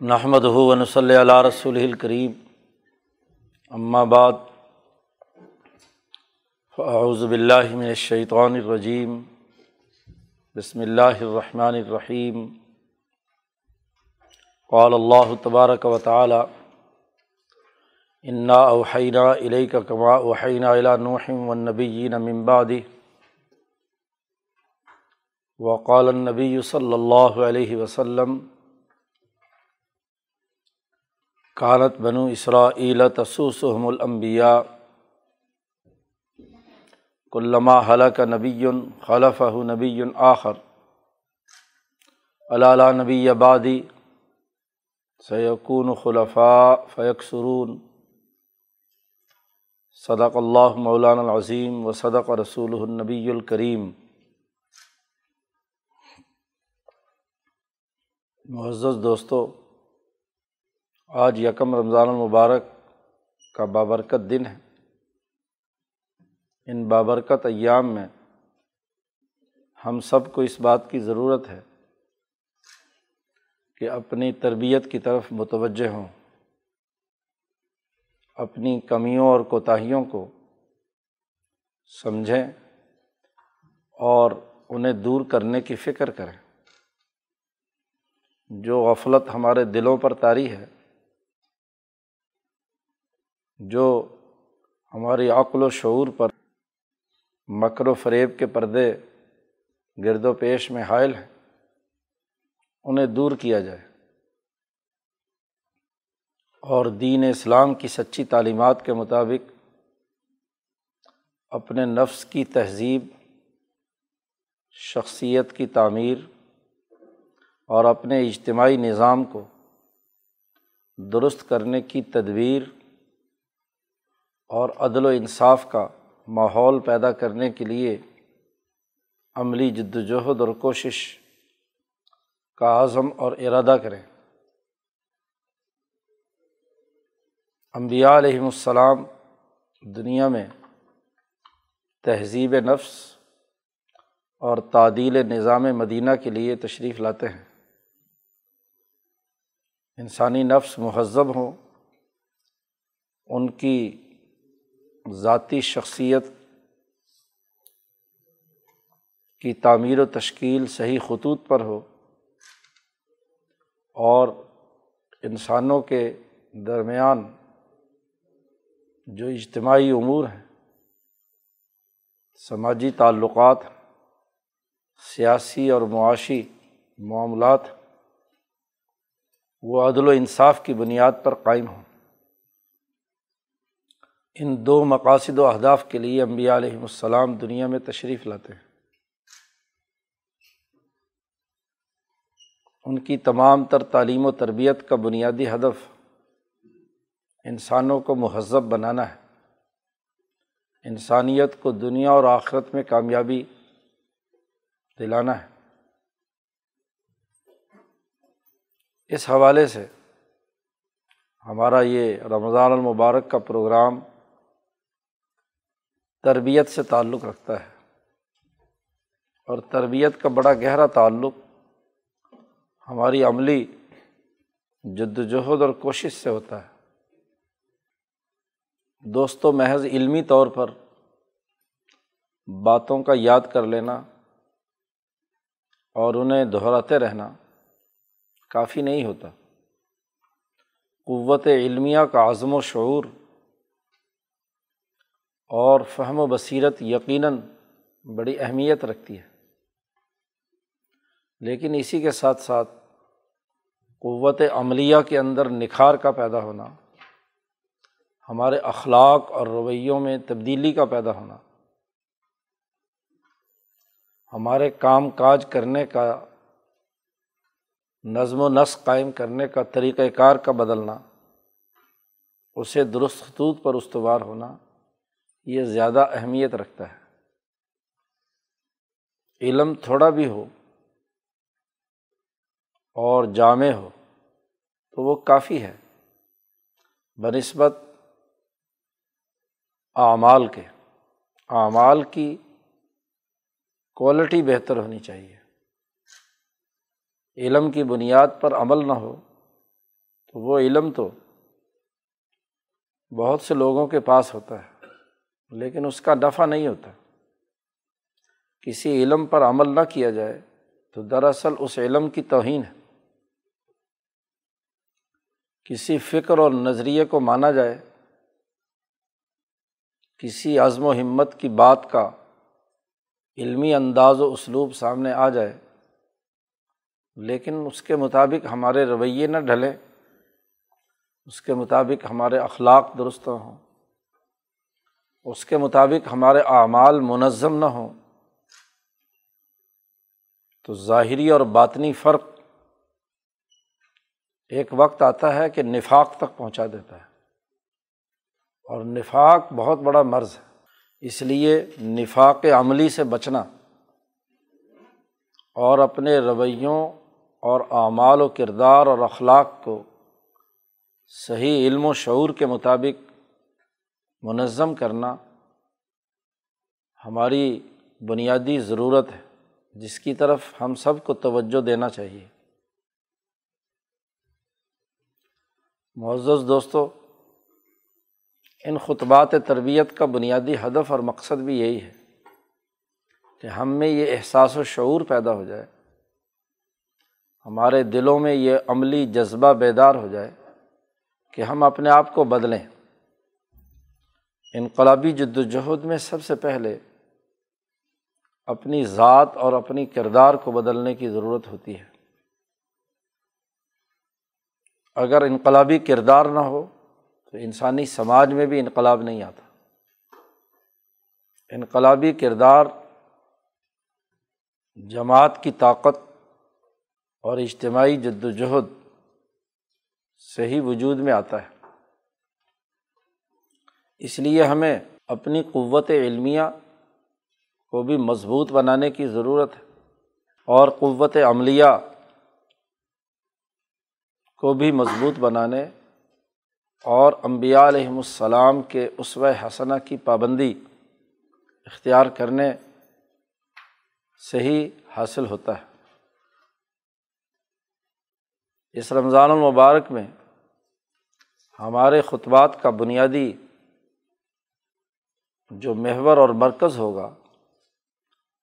نحمد ہُون صلی اللہ رسول الکریم اما بعد فاعوذ باللہ من الشیطان الرجیم بسم اللہ الرحمن الرحیم قال اللہ تبارک و تعالی انا اوحینہ الیک کما اوحینہ الی نوح والنبیین من بعدہ وقال النبی صلی اللہ علیہ وسلم کانت بنو اسرا تسوسحم الانبیاء کلما حلق نبی خلف نبی آخر علالہ نبی آبادی سیقون خلفاء فیق سرون صدق اللہ مولان العظیم و صدق رسول النبی الکریم معزز دوستو آج یکم رمضان المبارک کا بابرکت دن ہے۔ ان بابرکت ایام میں ہم سب کو اس بات کی ضرورت ہے کہ اپنی تربیت کی طرف متوجہ ہوں۔ اپنی کمیوں اور کوتاہیوں کو سمجھیں اور انہیں دور کرنے کی فکر کریں۔ جو غفلت ہمارے دلوں پر طاری ہے جو ہماری عقل و شعور پر مکر و فریب کے پردے گرد و پیش میں حائل ہیں، انہیں دور کیا جائے۔ اور دین اسلام کی سچی تعلیمات کے مطابق اپنے نفس کی تہذیب، شخصیت کی تعمیر اور اپنے اجتماعی نظام کو درست کرنے کی تدبیر اور عدل و انصاف کا ماحول پیدا کرنے کے لیے عملی جد وجہد اور کوشش کا عزم اور ارادہ کریں۔ امبیا علیہم السلام دنیا میں تہذیب نفس اور تعدیل نظام مدینہ کے لیے تشریف لاتے ہیں۔ انسانی نفس مہذب ہوں، ان کی ذاتی شخصیت کی تعمیر و تشکیل صحیح خطوط پر ہو اور انسانوں کے درمیان جو اجتماعی امور ہیں، سماجی تعلقات، سیاسی اور معاشی معاملات، وہ عدل و انصاف کی بنیاد پر قائم ہوں۔ ان دو مقاصد و اہداف کے لیے امبیا علیہم السلام دنیا میں تشریف لاتے ہیں۔ ان کی تمام تر تعلیم و تربیت کا بنیادی ہدف انسانوں کو مہذب بنانا ہے۔ انسانیت کو دنیا اور آخرت میں کامیابی دلانا ہے۔ اس حوالے سے ہمارا یہ رمضان المبارک کا پروگرام تربیت سے تعلق رکھتا ہے۔ اور تربیت کا بڑا گہرا تعلق ہماری عملی جد وجہد اور کوشش سے ہوتا ہے۔ دوستوں محض علمی طور پر باتوں کا یاد کر لینا اور انہیں دہراتے رہنا کافی نہیں ہوتا۔ قوت علمیہ کا عزم و شعور اور فہم و بصیرت یقیناً بڑی اہمیت رکھتی ہے۔ لیکن اسی کے ساتھ ساتھ قوت عملیہ کے اندر نکھار کا پیدا ہونا، ہمارے اخلاق اور رویوں میں تبدیلی کا پیدا ہونا، ہمارے کام کاج کرنے کا، نظم و نسق قائم کرنے کا طریقۂ کار کا بدلنا، اسے درست خطوط پر استوار ہونا یہ زیادہ اہمیت رکھتا ہے۔ علم تھوڑا بھی ہو اور جامع ہو تو وہ کافی ہے بہ نسبت اعمال کے۔ اعمال کی کوالٹی بہتر ہونی چاہیے۔ علم کی بنیاد پر عمل نہ ہو تو وہ علم تو بہت سے لوگوں کے پاس ہوتا ہے۔ لیکن اس کا نفع نہیں ہوتا۔ کسی علم پر عمل نہ کیا جائے تو دراصل اس علم کی توہین ہے۔ کسی فکر اور نظریے کو مانا جائے، کسی عزم و ہمت کی بات کا علمی انداز و اسلوب سامنے آ جائے، لیکن اس کے مطابق ہمارے رویے نہ ڈھلیں، اس کے مطابق ہمارے اخلاق درست ہوں۔ اس کے مطابق ہمارے اعمال منظم نہ ہوں۔ تو ظاہری اور باطنی فرق ایک وقت آتا ہے کہ نفاق تک پہنچا دیتا ہے۔ اور نفاق بہت بڑا مرض ہے۔ اس لیے نفاق عملی سے بچنا اور اپنے رویوں اور اعمال و کردار اور اخلاق کو صحیح علم و شعور کے مطابق منظم کرنا ہماری بنیادی ضرورت ہے، جس کی طرف ہم سب کو توجہ دینا چاہیے۔ معزز دوستوں ان خطبات تربیت کا بنیادی ہدف اور مقصد بھی یہی ہے کہ ہم میں یہ احساس و شعور پیدا ہو جائے، ہمارے دلوں میں یہ عملی جذبہ بیدار ہو جائے کہ ہم اپنے آپ کو بدلیں۔ انقلابی جد وجہد میں سب سے پہلے اپنی ذات اور اپنی کردار کو بدلنے کی ضرورت ہوتی ہے۔ اگر انقلابی کردار نہ ہو تو انسانی سماج میں بھی انقلاب نہیں آتا۔ انقلابی کردار جماعت کی طاقت اور اجتماعی جد وجہد سے ہی وجود میں آتا ہے۔ اس لیے ہمیں اپنی قوت علمیہ کو بھی مضبوط بنانے کی ضرورت ہے اور قوت عملیہ کو بھی مضبوط بنانے اور امبیا علیہم السلام کے عصو حسنہ کی پابندی اختیار کرنے سے ہی حاصل ہوتا ہے۔ اس رمضان المبارک میں ہمارے خطبات کا بنیادی جو محور اور مرکز ہوگا،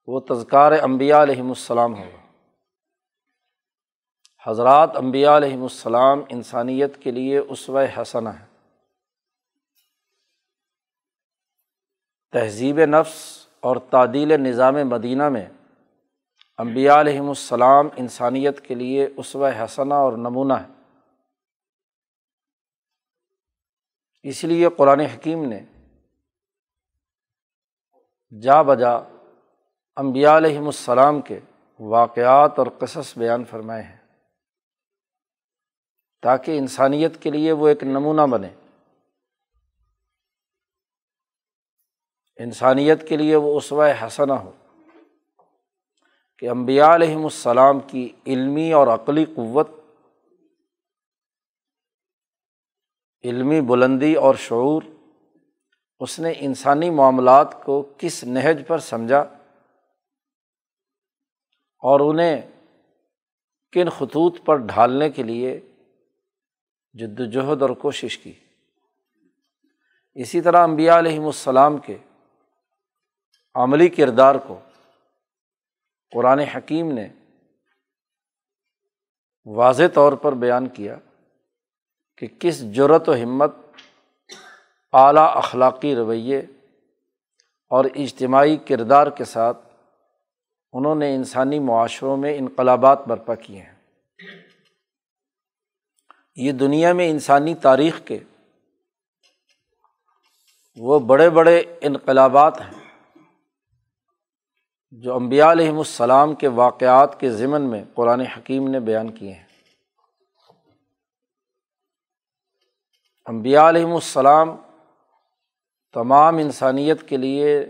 وہ تذکار امبیا علیہم السلام ہوگا۔ حضرات امبیا علیہم السلام انسانیت کے لیے عصو حسنہ ہے تہذیب نفس اور تعدیل نظام مدینہ میں امبیا علیہم السلام انسانیت کے لیے عصو حسنہ اور نمونہ ہے اس لیے قرآن حکیم نے جا بجا امبیا علیہم السلام کے واقعات اور قصص بیان فرمائے ہیں۔ تاکہ انسانیت کے لیے وہ ایک نمونہ بنے۔ انسانیت کے لیے وہ اسوہ حسنا ہو۔ کہ امبیا علیہم السلام کی علمی اور عقلی قوت، علمی بلندی اور شعور اس نے انسانی معاملات کو کس نہج پر سمجھا اور انہیں کن خطوط پر ڈھالنے کے لیے جد وجہد اور کوشش کی۔ اسی طرح امبیا علیہم السلام کے عملی کردار کو قرآن حکیم نے واضح طور پر بیان کیا کہ کس جرت و ہمت اعلیٰ اخلاقی رویے اور اجتماعی کردار کے ساتھ انہوں نے انسانی معاشروں میں انقلابات برپا کیے ہیں۔ یہ دنیا میں انسانی تاریخ کے وہ بڑے بڑے انقلابات ہیں جو امبیا علیہم السلام کے واقعات کے ضمن میں قرآن حکیم نے بیان کیے ہیں۔ امبیا علیہم السلام تمام انسانیت کے لیے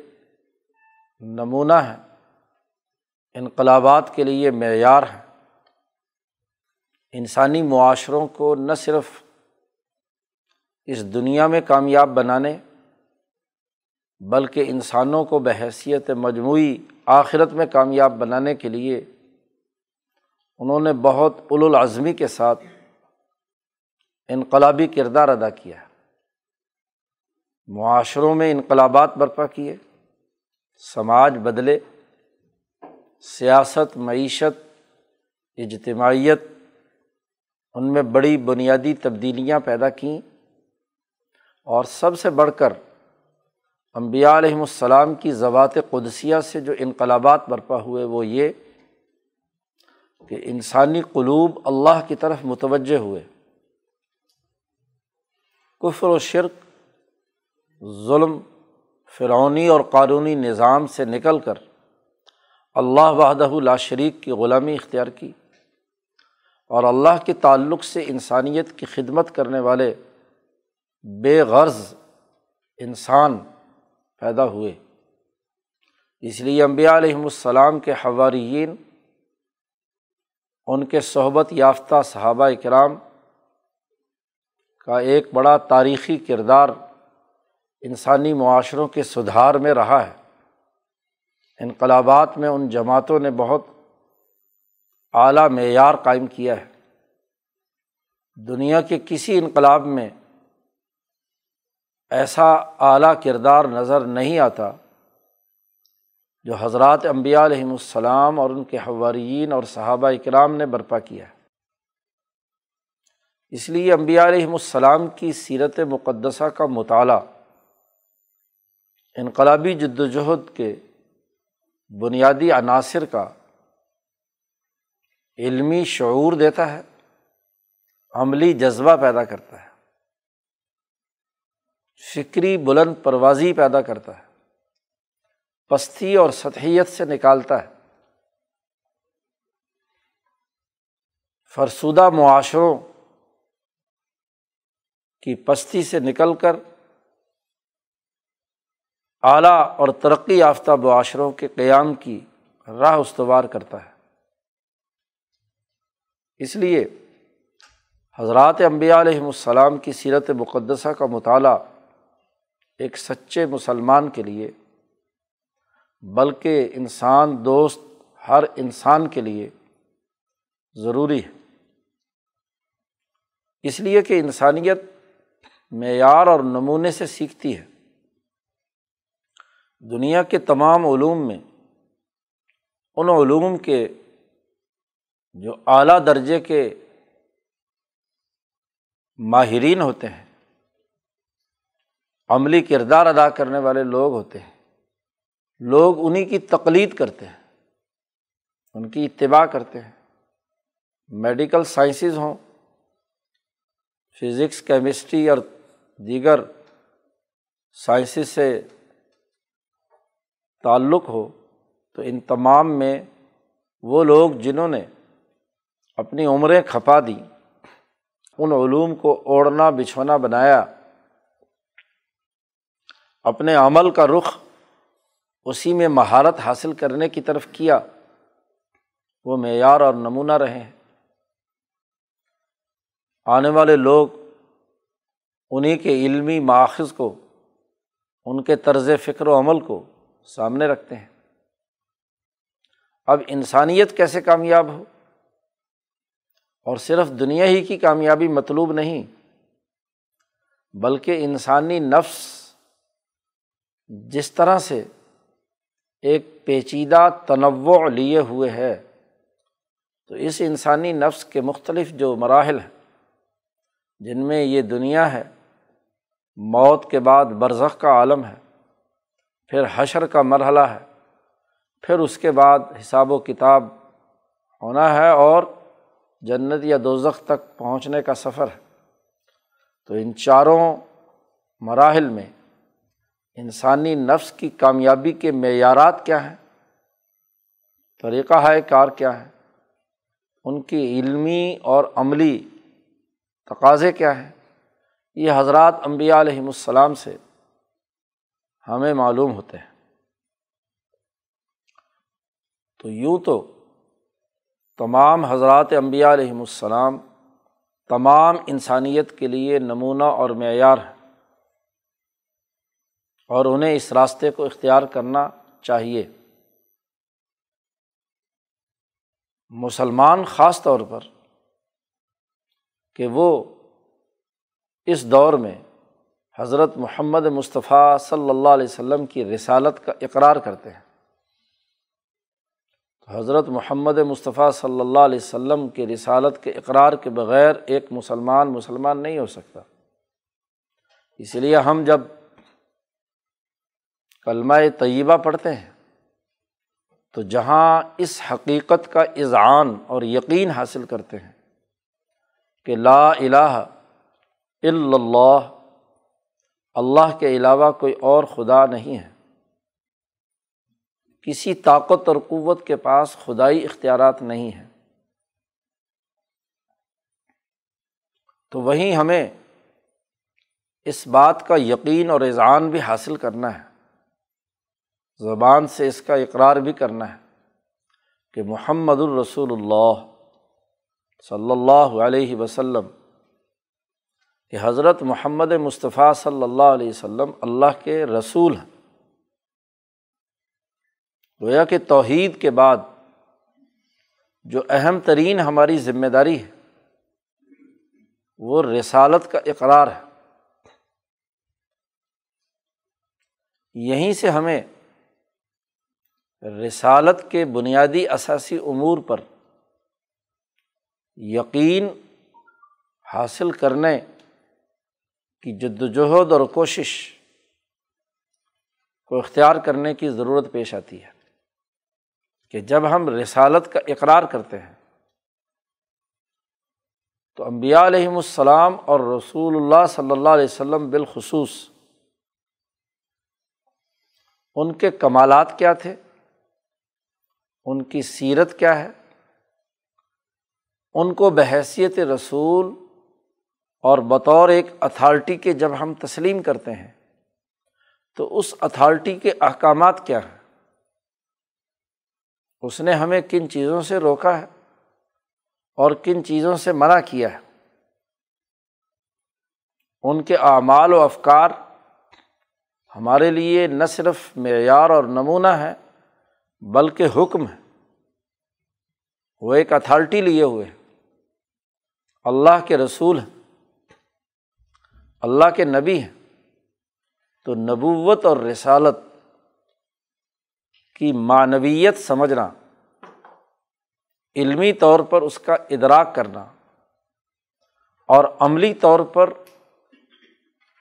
نمونہ ہے، انقلابات کے لیے معیار ہیں انسانی معاشروں کو نہ صرف اس دنیا میں کامیاب بنانے بلکہ انسانوں کو بحیثیت مجموعی آخرت میں کامیاب بنانے کے لیے انہوں نے بہت العظمی کے ساتھ انقلابی کردار ادا کیا ہے۔ معاشروں میں انقلابات برپا کیے، سماج بدلے، سیاست، معیشت، اجتماعیت، ان میں بڑی بنیادی تبدیلیاں پیدا کیں اور سب سے بڑھ کر امبیا علیہم السلام کی زبات قدسیہ سے جو انقلابات برپا ہوئے وہ یہ کہ انسانی قلوب اللہ کی طرف متوجہ ہوئے۔ کفر و شرک ظلم فرعونی اور قانونی نظام سے نکل کر اللہ وحدہ لا شریک کی غلامی اختیار کی اور اللہ کے تعلق سے انسانیت کی خدمت کرنے والے بے غرض انسان پیدا ہوئے۔ اس لیے امبیا علیہم السلام کے حوارین ان کے صحبت یافتہ صحابہ اکرام کا ایک بڑا تاریخی کردار انسانی معاشروں کے سدھار میں رہا ہے۔ انقلابات میں ان جماعتوں نے بہت اعلیٰ معیار قائم کیا ہے۔ دنیا کے کسی انقلاب میں ایسا اعلیٰ کردار نظر نہیں آتا جو حضرات امبیا علیہم السلام اور ان کے حوارین اور صحابہ اکرام نے برپا کیا ہے۔ اس لیے امبیا علیہم السلام کی سیرت مقدسہ کا مطالعہ انقلابی جد وجہد کے بنیادی عناصر کا علمی شعور دیتا ہے، عملی جذبہ پیدا کرتا ہے، فکری بلند پروازی پیدا کرتا ہے، پستی اور سطحیت سے نکالتا ہے۔ فرسودہ معاشروں کی پستی سے نکل کر اعلیٰ اور ترقی یافتہ معاشروں کے قیام کی راہ استوار کرتا ہے۔ اس لیے حضرات امبیا علیہم السلام کی سیرت مقدسہ کا مطالعہ ایک سچے مسلمان کے لیے، بلکہ انسان دوست ہر انسان کے لیے ضروری ہے۔ اس لیے کہ انسانیت معیار اور نمونے سے سیکھتی ہے۔ دنیا کے تمام علوم میں، ان علوم کے جو اعلیٰ درجے کے ماہرین ہوتے ہیں، عملی کردار ادا کرنے والے لوگ ہوتے ہیں، لوگ انہیں کی تقلید کرتے ہیں، ان کی اتباع کرتے ہیں۔ میڈیکل سائنسز ہوں، فزکس، کیمسٹری اور دیگر سائنسز سے تعلق ہو تو ان تمام میں وہ لوگ جنہوں نے اپنی عمریں کھپا دیں، ان علوم کو اوڑھنا، بچھونا، بنایا، اپنے عمل کا رخ اسی میں مہارت حاصل کرنے کی طرف کیا، وہ معیار اور نمونہ رہے ہیں۔ آنے والے لوگ انہیں کے علمی ماخذ کو، ان کے طرز فکر و عمل کو سامنے رکھتے ہیں۔ اب انسانیت کیسے کامیاب ہو؟ اور صرف دنیا ہی کی کامیابی مطلوب نہیں، بلکہ انسانی نفس جس طرح سے ایک پیچیدہ تنوع لیے ہوئے ہے، تو اس انسانی نفس کے مختلف جو مراحل ہیں، جن میں یہ دنیا ہے، موت کے بعد برزخ کا عالم ہے۔ پھر حشر کا مرحلہ ہے۔ پھر اس کے بعد حساب و کتاب ہونا ہے اور جنت یا دوزخ تک پہنچنے کا سفر ہے۔ تو ان چاروں مراحل میں انسانی نفس کی کامیابی کے معیارات کیا ہیں؟ طریقہ ہائے کار کیا ہے؟ ان کی علمی اور عملی تقاضے کیا ہیں؟ یہ حضرات امبیا علیہم السلام سے ہمیں معلوم ہوتے ہیں۔ تو یوں تو تمام حضرات امبیا علیہم السلام تمام انسانیت کے لیے نمونہ اور معیار ہیں۔ اور انہیں اس راستے کو اختیار کرنا چاہیے۔ مسلمان خاص طور پر کہ وہ اس دور میں حضرت محمد مصطفیٰ صلی اللہ علیہ وسلم کی رسالت کا اقرار کرتے ہیں۔ تو حضرت محمد مصطفیٰ صلی اللہ علیہ وسلم کے رسالت کے اقرار کے بغیر ایک مسلمان مسلمان نہیں ہو سکتا۔ اس لیے ہم جب کلمہ طیبہ پڑھتے ہیں، تو جہاں اس حقیقت کا اذعان اور یقین حاصل کرتے ہیں کہ لا الہ الا اللہ اللہ کے علاوہ کوئی اور خدا نہیں ہے۔ کسی طاقت اور قوت کے پاس خدائی اختیارات نہیں ہیں۔ تو وہیں ہمیں اس بات کا یقین اور اذعان بھی حاصل کرنا ہے۔ زبان سے اس کا اقرار بھی کرنا ہے کہ محمد الرسول اللہ صلی اللہ علیہ وسلم کہ حضرت محمد مصطفیٰ صلی اللہ علیہ وسلم اللہ کے رسول ہیں۔ گویا کہ توحید کے بعد جو اہم ترین ہماری ذمہ داری ہے، وہ رسالت کا اقرار ہے۔ یہیں سے ہمیں رسالت کے بنیادی اثاثی امور پر یقین حاصل کرنے کی جد وجہد اور کوشش کو اختیار کرنے کی ضرورت پیش آتی ہے کہ جب ہم رسالت کا اقرار کرتے ہیں تو امبیا علیہم السلام اور رسول اللہ صلی اللہ علیہ وسلم بالخصوص ان کے کمالات کیا تھے؟ ان کی سیرت کیا ہے؟ ان کو بحیثیت رسول اور بطور ایک اتھارٹی کے جب ہم تسلیم کرتے ہیں، تو اس اتھارٹی کے احکامات کیا ہیں؟ اس نے ہمیں کن چیزوں سے روکا ہے اور کن چیزوں سے منع کیا ہے؟ ان کے اعمال و افکار ہمارے لیے نہ صرف معیار اور نمونہ ہے، بلکہ حکم ہے۔ وہ ایک اتھارٹی لیے ہوئے اللہ کے رسول ہیں۔ اللہ کے نبی ہیں، تو نبوت اور رسالت کی معنویت سمجھنا، علمی طور پر اس کا ادراک کرنا اور عملی طور پر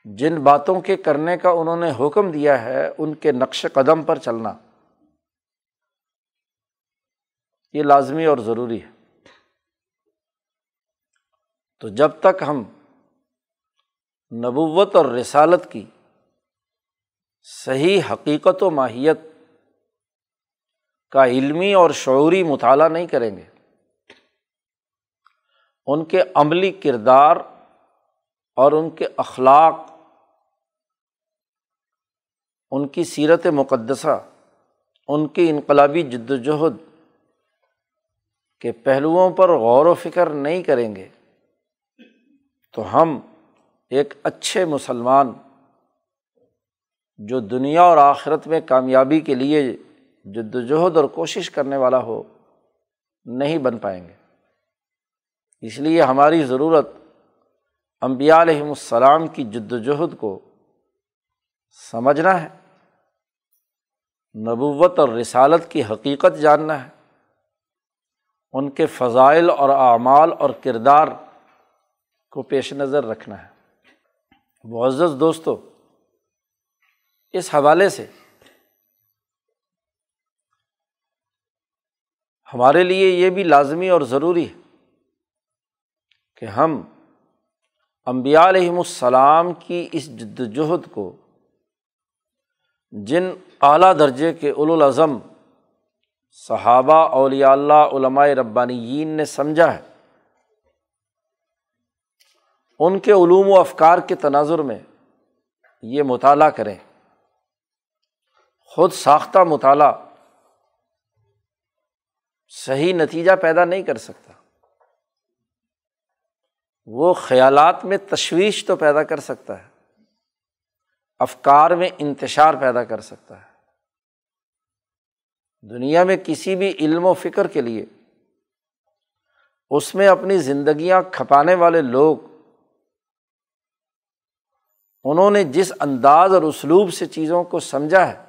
جن باتوں کے کرنے کا انہوں نے حکم دیا ہے، ان کے نقش قدم پر چلنا۔ یہ لازمی اور ضروری ہے۔ تو جب تک ہم نبوت اور رسالت کی صحیح حقیقت و ماہیت کا علمی اور شعوری مطالعہ نہیں کریں گے۔ ان کے عملی کردار اور ان کے اخلاق، ان کی سیرت مقدسہ، ان کی انقلابی جد وجہد کے پہلوؤں پر غور و فکر نہیں کریں گے تو ہم ایک اچھے مسلمان جو دنیا اور آخرت میں کامیابی کے لیے جد وجہد اور کوشش کرنے والا ہو، نہیں بن پائیں گے۔ اس لیے ہماری ضرورت امبیا علیہم السلام کی جد وجہد کو سمجھنا ہے، نبوت اور رسالت کی حقیقت جاننا ہے۔ ان کے فضائل اور اعمال اور کردار کو پیش نظر رکھنا ہے۔ معزز دوستوں اس حوالے سے ہمارے لیے یہ بھی لازمی اور ضروری ہے کہ ہم امبیا علیہم السلام کی اس جد وجہد کو جن اعلیٰ درجے کے الاظم صحابہ اولیاء اللہ علمائے ربانیین نے سمجھا ہے ان کے علوم و افکار کے تناظر میں یہ مطالعہ کریں۔ خود ساختہ مطالعہ صحیح نتیجہ پیدا نہیں کر سکتا۔ وہ خیالات میں تشویش تو پیدا کر سکتا ہے۔ افکار میں انتشار پیدا کر سکتا ہے۔ دنیا میں کسی بھی علم و فکر کے لیے اس میں اپنی زندگیاں کھپانے والے لوگ انہوں نے جس انداز اور اسلوب سے چیزوں کو سمجھا ہے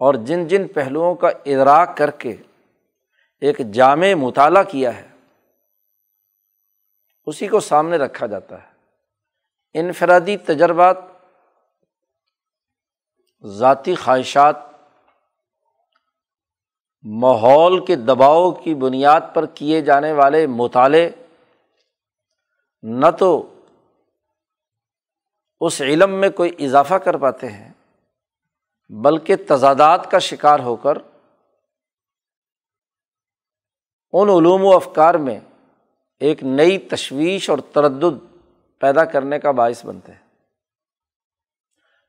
اور جن جن پہلوؤں کا ادراک کر کے ایک جامع مطالعہ کیا ہے، اسی کو سامنے رکھا جاتا ہے۔ انفرادی تجربات، ذاتی خواہشات، ماحول کے دباؤ کی بنیاد پر کیے جانے والے مطالعے، نہ تو اس علم میں کوئی اضافہ کر پاتے ہیں، بلکہ تضادات کا شکار ہو کر ان علوم و افکار میں ایک نئی تشویش اور تردد پیدا کرنے کا باعث بنتے ہیں۔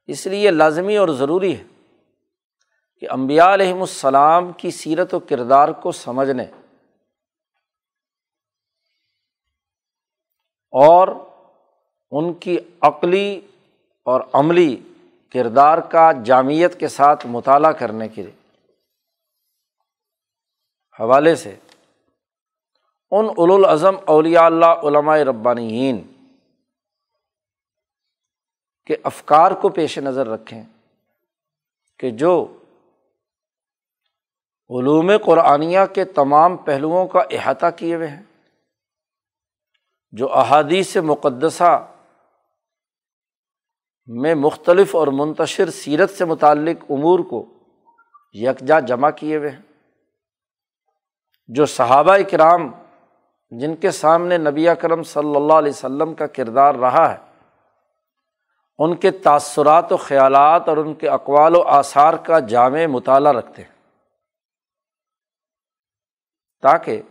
اس لیے لازمی اور ضروری ہے کہ امبیا علیہم السلام کی سیرت و کردار کو سمجھنے اور ان کی عقلی اور عملی کردار کا جامعت کے ساتھ مطالعہ کرنے کے حوالے سے، ان الاظم اولیاء اللہ علماء ربانین کے افکار کو پیش نظر رکھیں کہ جو علوم قرآنیہ کے تمام پہلوؤں کا احاطہ کیے ہوئے ہیں، جو احادیث مقدسہ میں مختلف اور منتشر سیرت سے متعلق امور کو یکجا جمع کیے ہوئے ہیں۔ جو صحابہ کرام جن کے سامنے نبی کرم صلی اللہ علیہ وسلم کا کردار رہا ہے، ان کے تاثرات و خیالات اور ان کے اقوال و آثار کا جامع مطالعہ رکھتے ہیں۔ تاکہ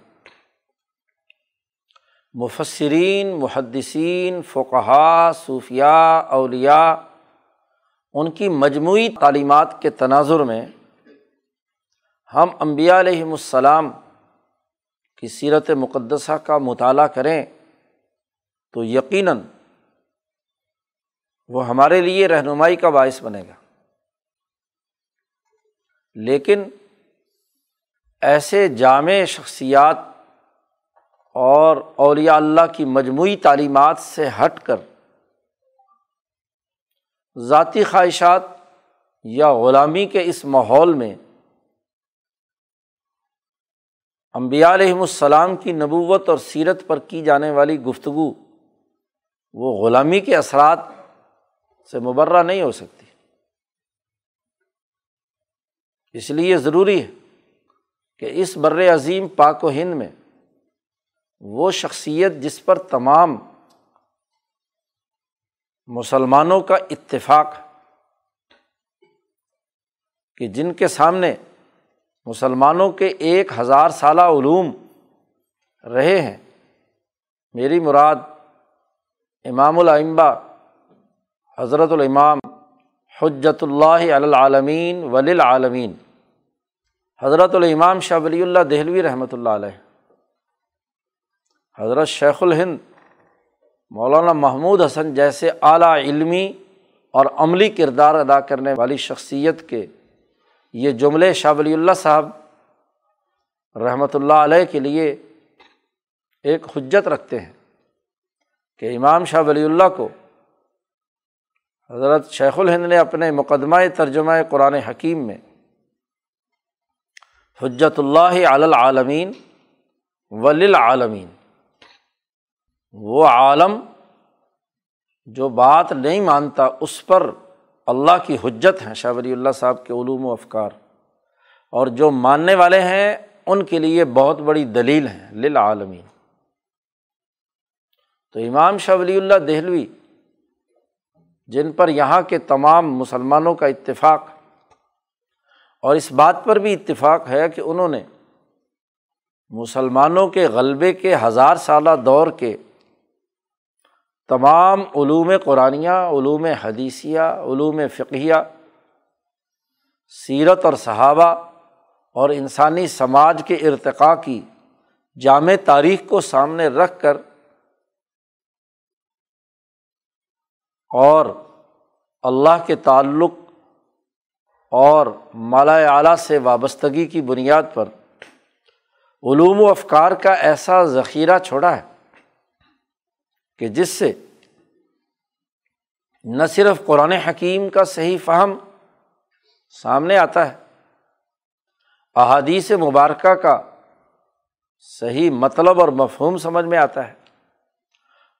مفصرین محدثین فقہ صوفیہ اولیا ان کی مجموعی تعلیمات کے تناظر میں ہم امبیا علیہم السلام کی سیرت مقدسہ کا مطالعہ کریں تو یقیناً وہ ہمارے لیے رہنمائی کا باعث بنے گا۔ لیکن ایسے جامع شخصیات اور اولیاء اللہ کی مجموعی تعلیمات سے ہٹ کر ذاتی خواہشات یا غلامی کے اس ماحول میں امبیا علیہم السلام کی نبوت اور سیرت پر کی جانے والی گفتگو وہ غلامی کے اثرات سے مبرہ نہیں ہو سکتی۔ اس لیے ضروری ہے کہ اس بر عظیم پاک و ہند میں وہ شخصیت جس پر تمام مسلمانوں کا اتفاق کہ جن کے سامنے مسلمانوں کے ایک ہزار سالہ علوم رہے ہیں، میری مراد امام العمبا حضرت الامام حجت اللہ علامین ولی العالمین، حضرت الامام شاہ ولی اللہ دہلوی رحمۃ اللہ علیہ۔ حضرت شیخ الہند، مولانا محمود حسن جیسے اعلیٰ علمی اور عملی کردار ادا کرنے والی شخصیت کے یہ جملے شاہ ولی اللہ صاحب رحمۃ اللہ علیہ کے لیے ایک حجت رکھتے ہیں کہ امام شاہ ولی اللہ کو حضرت شیخ الہند نے اپنے مقدمہ ترجمہ قرآن حکیم میں حجت اللہ علامین ولی عالمین وہ عالم جو بات نہیں مانتا، اس پر اللہ کی حجت ہیں، شاہ ولی اللہ صاحب کے علوم و افکار۔ اور جو ماننے والے ہیں، ان کے لیے بہت بڑی دلیل ہیں، للعالمین۔ تو امام شاہ ولی اللہ دہلوی، جن پر یہاں کے تمام مسلمانوں کا اتفاق، اور اس بات پر بھی اتفاق ہے کہ انہوں نے مسلمانوں کے غلبے کے ہزار سالہ دور کے تمام علوم قرآنیہ، علوم حدیثیہ، علوم فقیہ سیرت اور صحابہ اور انسانی سماج کے ارتقاء کی جامع تاریخ کو سامنے رکھ کر اور اللہ کے تعلق اور مالا اعلیٰ سے وابستگی کی بنیاد پر علوم و افکار کا ایسا ذخیرہ چھوڑا ہے۔ کہ جس سے نہ صرف قرآن حکیم کا صحیح فہم سامنے آتا ہے، احادیث مبارکہ کا صحیح مطلب اور مفہوم سمجھ میں آتا ہے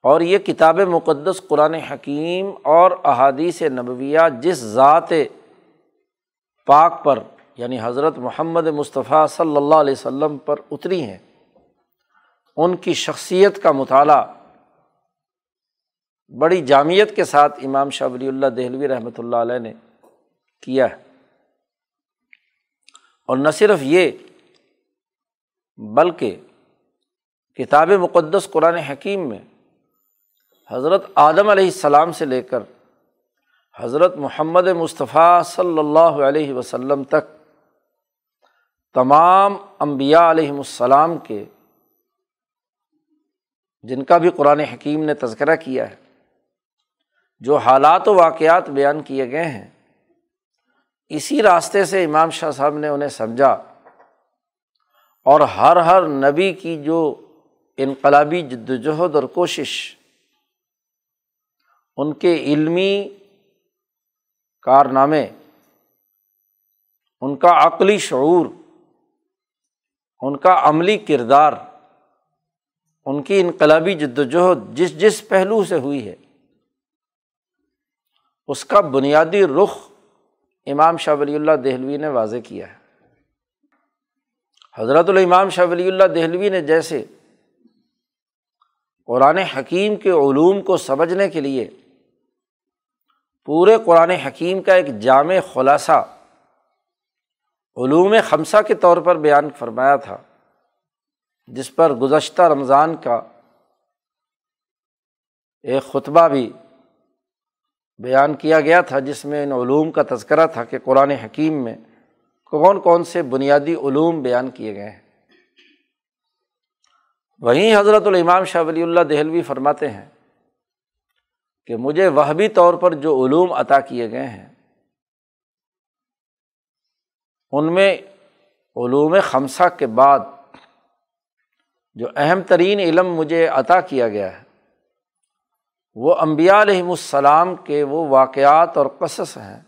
اور یہ کتاب مقدس قرآن حکیم اور احادیث نبویہ جس ذات پاک پر یعنی حضرت محمد مصطفیٰ صلی اللہ علیہ وسلم پر اتری ہیں، ان کی شخصیت کا مطالعہ بڑی جامعت کے ساتھ امام شاہ ولی اللہ دہلوی رحمۃ اللہ علیہ نے کیا ہے۔ اور نہ صرف یہ، بلکہ کتاب مقدس قرآن حکیم میں حضرت آدم علیہ السلام سے لے کر حضرت محمد مصطفیٰ صلی اللہ علیہ وسلم تک تمام امبیا علیہم السلام کے، جن کا بھی قرآن حکیم نے تذکرہ کیا ہے جو حالات و واقعات بیان کیے گئے ہیں۔ اسی راستے سے امام شاہ صاحب نے انہیں سمجھا اور ہر ہر نبی کی جو انقلابی جد وجہد اور کوشش، ان کے علمی کارنامے، ان کا عقلی شعور، ان کا عملی کردار، ان کی انقلابی جد وجہد جس جس پہلو سے ہوئی ہے۔ اس کا بنیادی رخ امام شاہ ولی اللہ دہلوی نے واضح کیا ہے۔ حضرت الامام شاہ ولی اللہ دہلوی نے جیسے قرآن حکیم کے علوم کو سمجھنے کے لیے پورے قرآن حکیم کا ایک جامع خلاصہ علوم خمسہ کے طور پر بیان فرمایا تھا، جس پر گزشتہ رمضان کا ایک خطبہ بھی بیان کیا گیا تھا جس میں ان علوم کا تذکرہ تھا کہ قرآن حکیم میں کون کون سے بنیادی علوم بیان کیے گئے ہیں۔ وہیں حضرت الامام شاہ ولی اللہ دہلوی فرماتے ہیں کہ مجھے وہبی طور پر جو علوم عطا کیے گئے ہیں، ان میں علوم خمسہ کے بعد جو اہم ترین علم مجھے عطا کیا گیا ہے۔ وہ امبیا علیہم السلام کے وہ واقعات اور قصص ہیں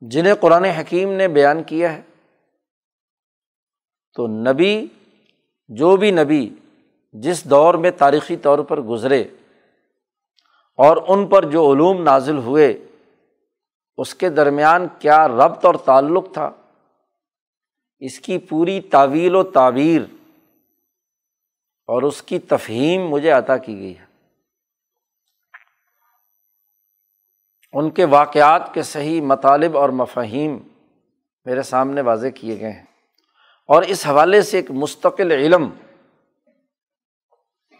جنہیں قرآن حکیم نے بیان کیا ہے۔ تو نبی، جو بھی نبی جس دور میں تاریخی طور پر گزرے اور ان پر جو علوم نازل ہوئے، اس کے درمیان کیا ربط اور تعلق تھا؟ اس کی پوری تعویل و تعبیر اور اس کی تفہیم مجھے عطا کی گئی ہے۔ ان کے واقعات کے صحیح مطالب اور مفاہیم میرے سامنے واضح کیے گئے ہیں۔ اور اس حوالے سے ایک مستقل علم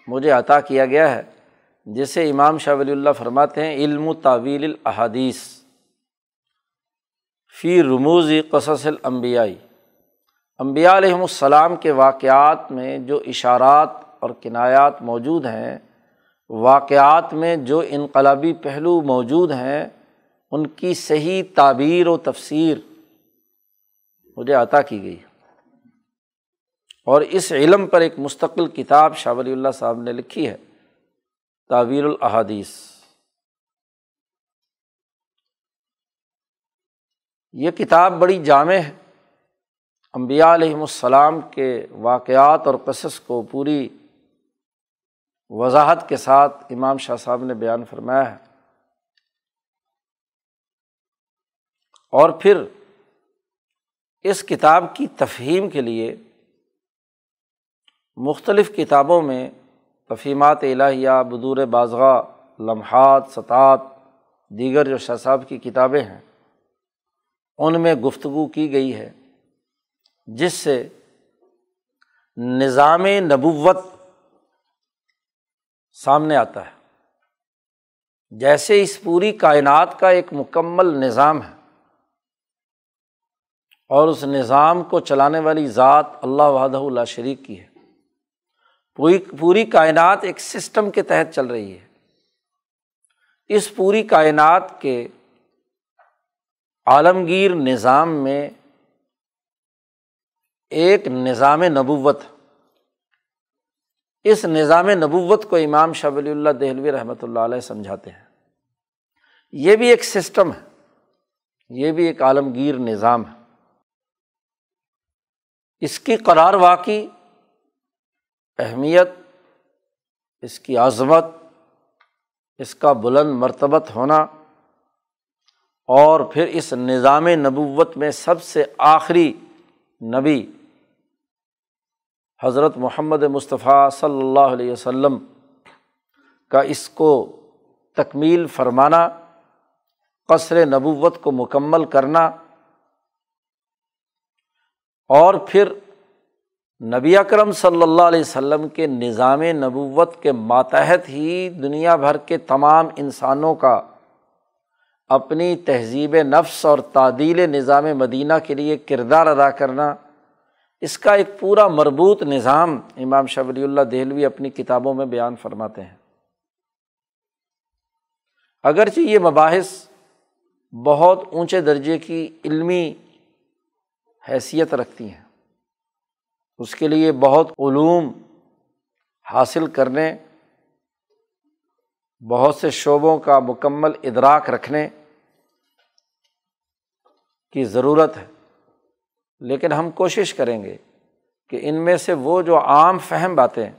مجھے عطا کیا گیا ہے، جسے امام شاہ ولی اللہ فرماتے ہیں، علم و تعویل الحادیث فی رموزی قصص الانبیائی امبیا علیہم السلام کے واقعات میں جو اشارات اور کنایات موجود ہیں، واقعات میں جو انقلابی پہلو موجود ہیں، ان کی صحیح تعبیر و تفسیر مجھے عطا کی گئی۔ اور اس علم پر ایک مستقل کتاب شاہ ولی اللہ صاحب نے لکھی ہے تعویر الحادیث یہ کتاب بڑی جامع ہے۔ امبیا علیہم السلام کے واقعات اور قصص کو پوری وضاحت کے ساتھ امام شاہ صاحب نے بیان فرمایا ہے۔ اور پھر اس کتاب کی تفہیم کے لیے مختلف کتابوں میں تفہیمات الہیہ، بدور بازغہ، لمحات سطات دیگر جو شاہ صاحب کی کتابیں ہیں، ان میں گفتگو کی گئی ہے۔ جس سے نظام نبوت سامنے آتا ہے۔ جیسے اس پوری کائنات کا ایک مکمل نظام ہے اور اس نظام کو چلانے والی ذات اللہ وحدہ اللہ شریک کی ہے۔ پوری پوری کائنات ایک سسٹم کے تحت چل رہی ہے۔ اس پوری کائنات کے عالمگیر نظام میں ایک نظام نبوت۔ اس نظام نبوت کو امام شاہ ولی اللہ دہلوی رحمۃ اللہ علیہ سمجھاتے ہیں۔ یہ بھی ایک سسٹم ہے۔ یہ بھی ایک عالمگیر نظام ہے۔ اس کی قرار واقعی اہمیت، اس کی عظمت، اس کا بلند مرتبت ہونا اور پھر اس نظام نبوت میں سب سے آخری نبی حضرت محمد مصطفیٰ صلی اللہ علیہ وسلم کا اس کو تکمیل فرمانا، قصر نبوت کو مکمل کرنا، اور پھر نبی اکرم صلی اللہ علیہ وسلم کے نظام نبوت کے ماتحت ہی دنیا بھر کے تمام انسانوں کا اپنی تہذیب نفس اور تعدیل نظام مدینہ کے لیے کردار ادا کرنا اس کا ایک پورا مربوط نظام امام شاہ ولی اللہ دہلوی اپنی کتابوں میں بیان فرماتے ہیں۔ اگرچہ یہ مباحث بہت اونچے درجے کی علمی حیثیت رکھتی ہیں، اس کے لیے بہت علوم حاصل کرنے، بہت سے شعبوں کا مکمل ادراک رکھنے کی ضرورت ہے۔ لیکن ہم کوشش کریں گے کہ ان میں سے وہ جو عام فہم باتیں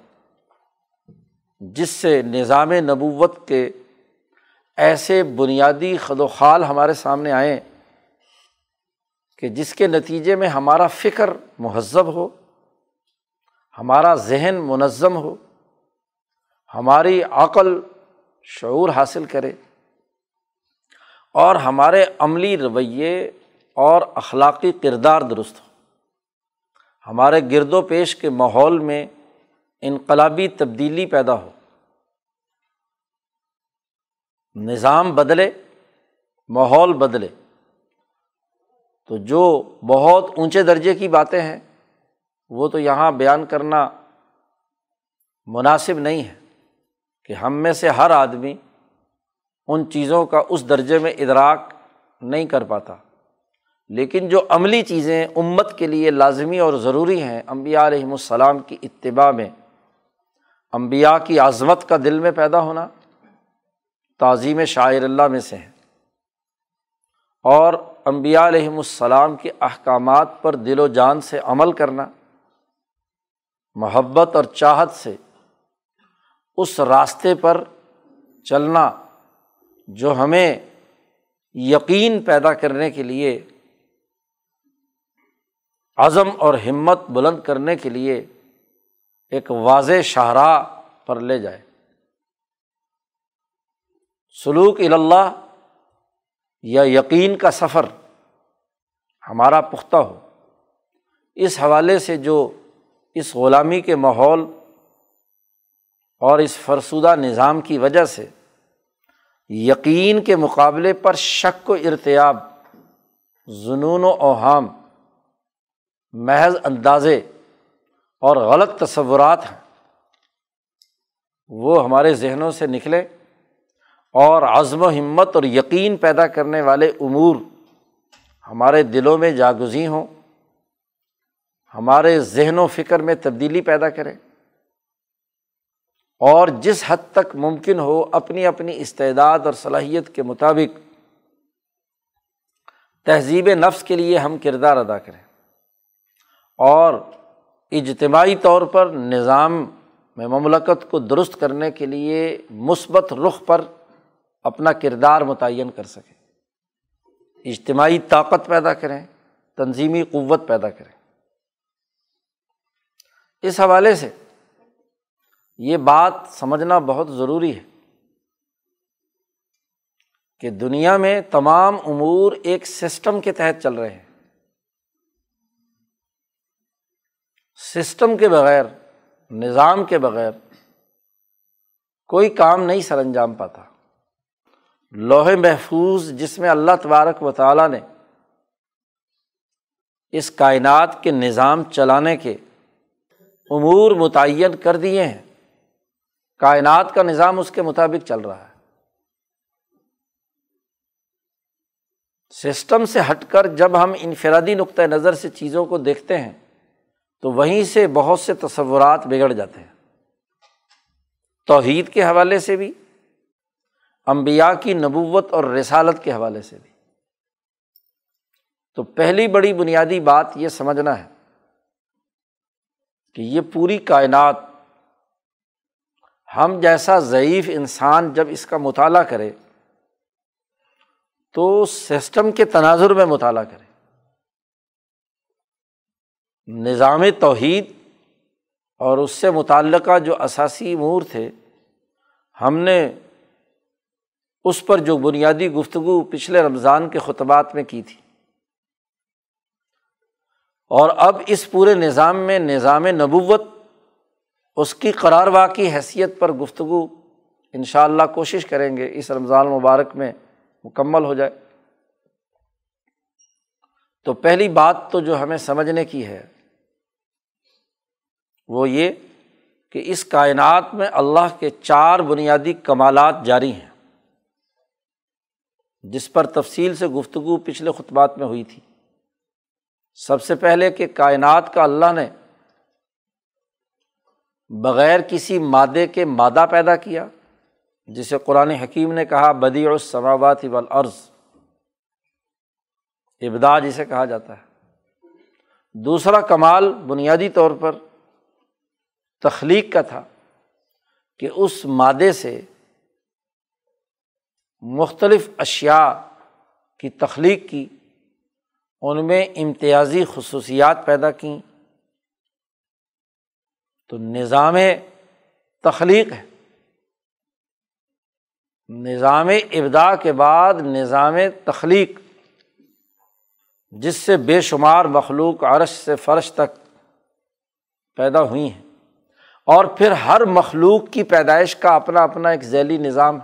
جس سے نظام نبوت کے ایسے بنیادی خد و خال ہمارے سامنے آئیں کہ جس کے نتیجے میں ہمارا فکر مہذب ہو، ہمارا ذہن منظم ہو، ہماری عقل شعور حاصل کرے اور ہمارے عملی رویے اور اخلاقی کردار درست ہو ہمارے گرد و پیش کے ماحول میں انقلابی تبدیلی پیدا ہو۔ نظام بدلے، ماحول بدلے۔ تو جو بہت اونچے درجے کی باتیں ہیں، وہ تو یہاں بیان کرنا مناسب نہیں ہے کہ ہم میں سے ہر آدمی ان چیزوں کا اس درجے میں ادراک نہیں کر پاتا۔ لیکن جو عملی چیزیں امت کے لیے لازمی اور ضروری ہیں امبیا علیہم السلام کی اتباع میں امبیا کی عظمت کا دل میں پیدا ہونا تعظیم شاعر اللہ میں سے ہیں اور امبیا علیہم السلام کے احکامات پر دل و جان سے عمل کرنا، محبت اور چاہت سے اس راستے پر چلنا، جو ہمیں یقین پیدا کرنے کے لیے عزم اور ہمت بلند کرنے کے لیے ایک واضح شاہراہ پر لے جائے۔ سلوک الا یا یقین کا سفر ہمارا پختہ ہو۔ اس حوالے سے جو اس غلامی کے ماحول اور اس فرسودہ نظام کی وجہ سے یقین کے مقابلے پر شک و ارتیاب جنون و اوہام محض اندازے اور غلط تصورات ہیں۔ وہ ہمارے ذہنوں سے نکلے اور عزم و ہمت اور یقین پیدا کرنے والے امور ہمارے دلوں میں جاگزی ہوں، ہمارے ذہن و فکر میں تبدیلی پیدا کرے اور جس حد تک ممکن ہو اپنی اپنی استعداد اور صلاحیت کے مطابق تہذیب نفس کے لیے ہم کردار ادا کریں۔ اور اجتماعی طور پر نظام میں مملکت کو درست کرنے کے لیے مثبت رخ پر اپنا کردار متعین کر سکیں۔ اجتماعی طاقت پیدا کریں، تنظیمی قوت پیدا کریں۔ اس حوالے سے یہ بات سمجھنا بہت ضروری ہے کہ دنیا میں تمام امور ایک سسٹم کے تحت چل رہے ہیں۔ سسٹم کے بغیر، نظام کے بغیر کوئی کام نہیں سر انجام پاتا۔ لوہے محفوظ، جس میں اللہ تبارک و تعالیٰ نے اس کائنات کے نظام چلانے کے امور متعین کر دیے ہیں۔ کائنات کا نظام اس کے مطابق چل رہا ہے۔ سسٹم سے ہٹ کر جب ہم انفرادی نقطۂ نظر سے چیزوں کو دیکھتے ہیں تو وہیں سے بہت سے تصورات بگڑ جاتے ہیں۔ توحید کے حوالے سے بھی امبیا کی نبوت اور رسالت کے حوالے سے بھی۔ تو پہلی بڑی بنیادی بات یہ سمجھنا ہے کہ یہ پوری کائنات، ہم جیسا ضعیف انسان جب اس کا مطالعہ کرے، تو سسٹم کے تناظر میں مطالعہ کرے۔ نظام توحید اور اس سے متعلقہ جو اثاثی امور تھے، ہم نے اس پر جو بنیادی گفتگو پچھلے رمضان کے خطبات میں کی تھی۔ اور اب اس پورے نظام میں نظام نبوت، اس کی قرار واقعی حیثیت پر گفتگو ان شاء اللہ کوشش کریں گے اس رمضان مبارک میں مکمل ہو جائے۔ تو پہلی بات تو جو ہمیں سمجھنے کی ہے وہ یہ کہ اس کائنات میں اللہ کے چار بنیادی کمالات جاری ہیں، جس پر تفصیل سے گفتگو پچھلے خطبات میں ہوئی تھی۔ سب سے پہلے کہ کائنات کا اللہ نے بغیر کسی مادے کے مادہ پیدا کیا، جسے قرآن حکیم نے کہا بدی اور ثماوات والارض۔ ابدا جسے کہا جاتا ہے۔ دوسرا کمال بنیادی طور پر تخلیق کا تھا کہ اس مادے سے مختلف اشیا کی تخلیق کی، ان میں امتیازی خصوصیات پیدا کیں۔ تو نظام تخلیق ہے۔ نظام ابدا کے بعد نظام تخلیق، جس سے بے شمار مخلوق عرش سے فرش تک پیدا ہوئی ہیں۔ اور پھر ہر مخلوق کی پیدائش کا اپنا اپنا ایک ذیلی نظام،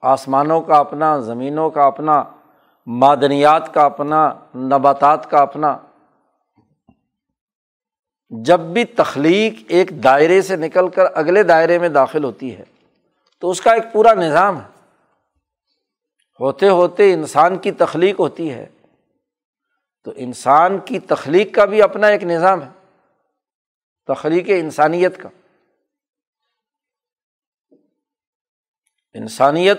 آسمانوں کا اپنا، زمینوں کا اپنا، معدنیات کا اپنا، نباتات کا اپنا۔ جب بھی تخلیق ایک دائرے سے نکل کر اگلے دائرے میں داخل ہوتی ہے، تو اس کا ایک پورا نظام ہے۔ ہوتے ہوتے انسان کی تخلیق ہوتی ہے، تو انسان کی تخلیق کا بھی اپنا ایک نظام ہے۔ تخلیق انسانیت کا۔ انسانیت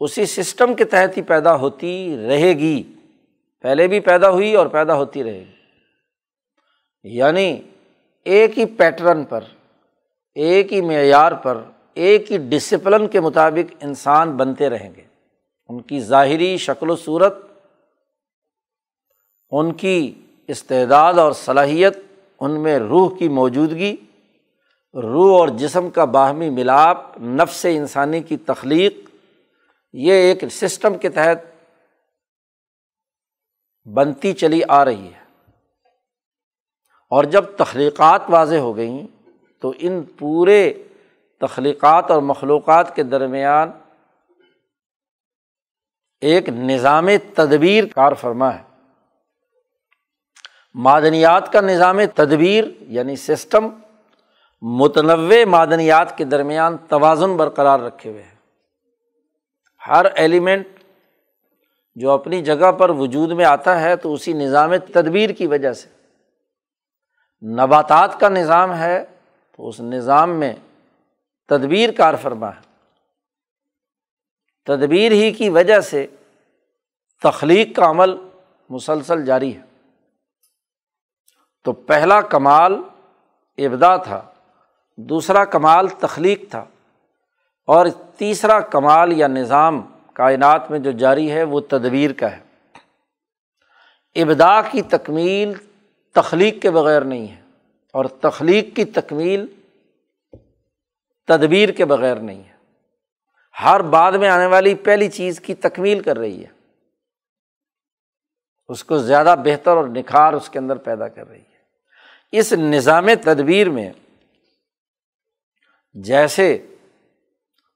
اسی سسٹم کے تحت ہی پیدا ہوتی رہے گی۔ پہلے بھی پیدا ہوئی اور پیدا ہوتی رہے گی۔ یعنی ایک ہی پیٹرن پر، ایک ہی معیار پر، ایک ہی ڈسپلن کے مطابق انسان بنتے رہیں گے۔ ان کی ظاہری شکل و صورت، ان کی استعداد اور صلاحیت ان میں روح کی موجودگی، روح اور جسم کا باہمی ملاپ، نفس انسانی کی تخلیق، یہ ایک سسٹم کے تحت بنتی چلی آ رہی ہے۔ اور جب تخلیقات واضح ہو گئیں، تو ان پورے تخلیقات اور مخلوقات کے درمیان ایک نظام تدبیر کار فرما ہے۔ معدنیات کا نظام تدبیر یعنی سسٹم متنوع معدنیات کے درمیان توازن برقرار رکھے ہوئے ہیں۔ ہر ایلیمنٹ جو اپنی جگہ پر وجود میں آتا ہے تو اسی نظام تدبیر کی وجہ سے۔ نباتات کا نظام ہے تو اس نظام میں تدبیر کار فرما ہے۔ تدبیر ہی کی وجہ سے تخلیق کا عمل مسلسل جاری ہے۔ تو پہلا کمال ابدا تھا، دوسرا کمال تخلیق تھا، اور تیسرا کمال یا نظام کائنات میں جو جاری ہے وہ تدبیر کا ہے۔ ابدا کی تکمیل تخلیق کے بغیر نہیں ہے، اور تخلیق کی تکمیل تدبیر کے بغیر نہیں ہے۔ ہر بعد میں آنے والی پہلی چیز کی تکمیل کر رہی ہے۔ اس کو زیادہ بہتر اور نکھار اس کے اندر پیدا کر رہی ہے۔ اس نظام تدبیر میں جیسے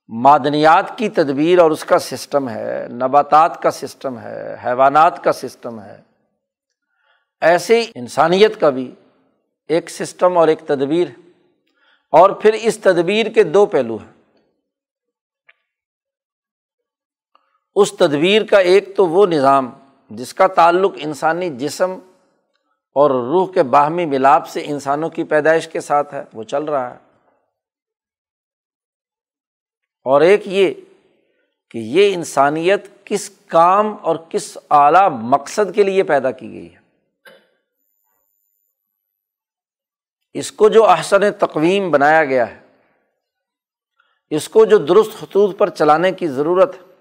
معدنیات کی تدبیر اور اس کا سسٹم ہے، نباتات کا سسٹم ہے، حیوانات کا سسٹم ہے، ایسے ہی انسانیت کا بھی ایک سسٹم اور ایک تدبیر۔ اور پھر اس تدبیر کے دو پہلو ہیں۔ اس تدبیر کا ایک تو وہ نظام جس کا تعلق انسانی جسم اور روح کے باہمی ملاپ سے انسانوں کی پیدائش کے ساتھ ہے، وہ چل رہا ہے۔ اور ایک یہ کہ یہ انسانیت کس کام اور کس اعلیٰ مقصد کے لیے پیدا کی گئی ہے۔ اس کو جو احسن تقویم بنایا گیا ہے، اس کو جو درست خطوط پر چلانے کی ضرورت ہے،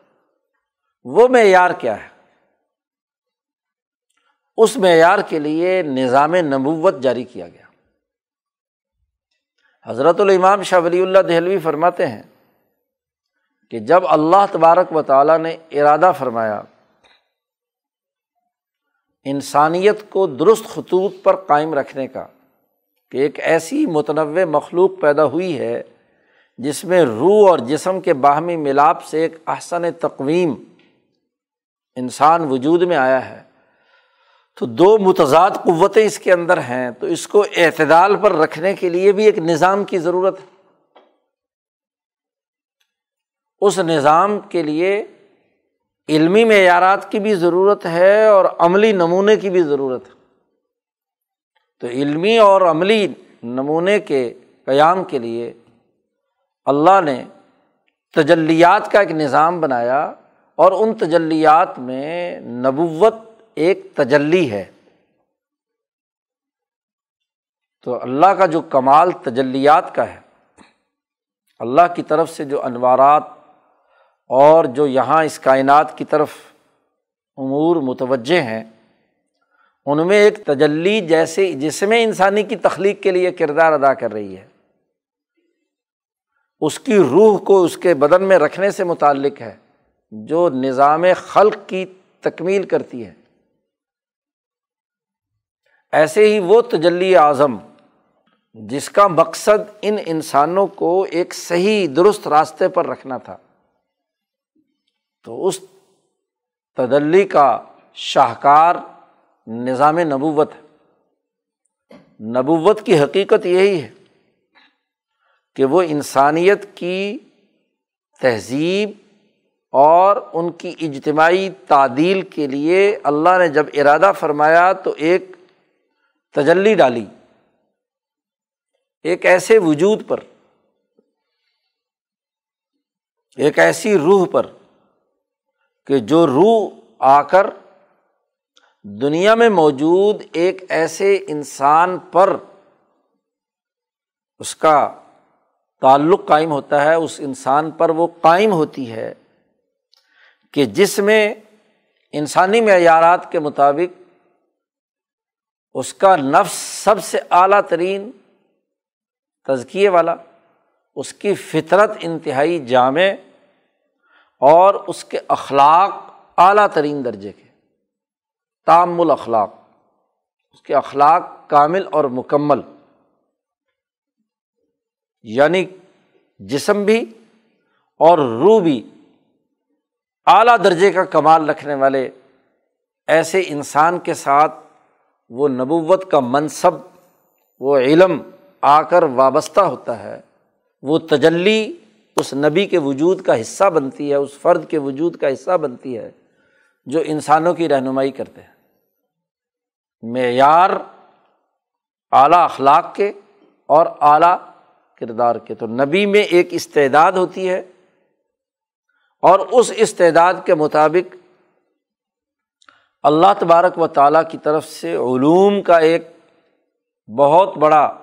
وہ معیار کیا ہے؟ اس معیار کے لیے نظام نبوت جاری کیا گیا۔ حضرت الامام شاہ ولی اللہ دہلوی فرماتے ہیں کہ جب اللہ تبارک و تعالیٰ نے ارادہ فرمایا، انسانیت کو درست خطوط پر قائم رکھنے کا، کہ ایک ایسی متنوع مخلوق پیدا ہوئی ہے جس میں روح اور جسم کے باہمی ملاپ سے ایک احسن تقویم انسان وجود میں آیا ہے۔ تو دو متضاد قوتیں اس کے اندر ہیں، تو اس کو اعتدال پر رکھنے کے لیے بھی ایک نظام کی ضرورت ہے۔ اس نظام کے لیے علمی معیارات کی بھی ضرورت ہے اور عملی نمونے کی بھی ضرورت ہے۔ تو علمی اور عملی نمونے کے قیام کے لیے اللہ نے تجلیات کا ایک نظام بنایا اور ان تجلیات میں نبوت ایک تجلی ہے۔ تو اللہ کا جو کمال تجلیات کا ہے، اللہ کی طرف سے جو انوارات اور جو یہاں اس کائنات کی طرف امور متوجہ ہیں، ان میں ایک تجلی جیسے جس میں انسانی کی تخلیق کے لیے کردار ادا کر رہی ہے۔ اس کی روح کو اس کے بدن میں رکھنے سے متعلق ہے، جو نظام خلق کی تکمیل کرتی ہے۔ ایسے ہی وہ تجلی اعظم جس کا مقصد ان انسانوں کو ایک صحیح درست راستے پر رکھنا تھا۔ تو اس تدلی کا شاہکار نظام نبوت ہے۔ نبوت کی حقیقت یہی ہے کہ وہ انسانیت کی تہذیب اور ان کی اجتماعی تعدیل کے لیے اللہ نے جب ارادہ فرمایا تو ایک تجلی ڈالی۔ ایک ایسے وجود پر، ایک ایسی روح پر کہ جو روح آ کر دنیا میں موجود ایک ایسے انسان پر اس کا تعلق قائم ہوتا ہے، اس انسان پر وہ قائم ہوتی ہے کہ جس میں انسانی معیارات کے مطابق اس کا نفس سب سے اعلیٰ ترین تزکیے والا، اس کی فطرت انتہائی جامع اور اس کے اخلاق اعلیٰ ترین درجے کے، تام الاخلاق، اس کے اخلاق کامل اور مکمل یعنی جسم بھی اور روح بھی اعلیٰ درجے کا کمال رکھنے والے ایسے انسان کے ساتھ وہ نبوت کا منصب، وہ علم آ کر وابستہ ہوتا ہے۔ وہ تجلی اس نبی کے وجود کا حصہ بنتی ہے، اس فرد کے وجود کا حصہ بنتی ہے جو انسانوں کی رہنمائی کرتے ہیں۔ معیار اعلیٰ اخلاق کے اور اعلیٰ کردار کے۔ تو نبی میں ایک استعداد ہوتی ہے اور اس استعداد کے مطابق اللہ تبارک و تعالیٰ کی طرف سے علوم کا ایک بہت بڑا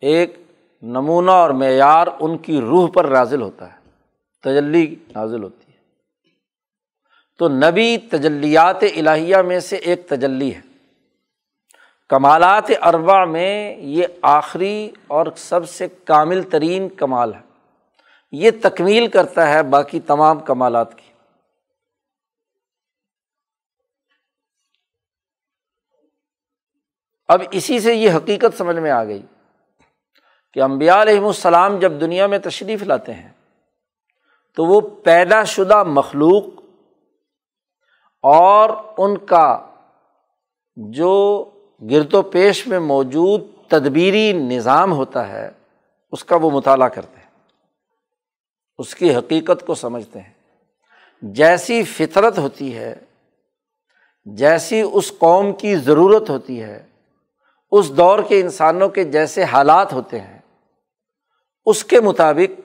ایک نمونہ اور معیار ان کی روح پر نازل ہوتا ہے، تجلی نازل ہوتی ہے۔ تو نبی تجلیات الہیہ میں سے ایک تجلی ہے۔ کمالات اربا میں یہ آخری اور سب سے کامل ترین کمال ہے۔ یہ تکمیل کرتا ہے باقی تمام کمالات کی۔ اب اسی سے یہ حقیقت سمجھ میں آ گئی کہ امبیا علیہم السلام جب دنیا میں تشریف لاتے ہیں تو وہ پیدا شدہ مخلوق اور ان کا جو گرد و پیش میں موجود تدبیری نظام ہوتا ہے، اس کا وہ مطالعہ کرتے ہیں۔ اس کی حقیقت کو سمجھتے ہیں۔ جیسی فطرت ہوتی ہے، جیسی اس قوم کی ضرورت ہوتی ہے اس دور کے انسانوں کے جیسے حالات ہوتے ہیں، اس کے مطابق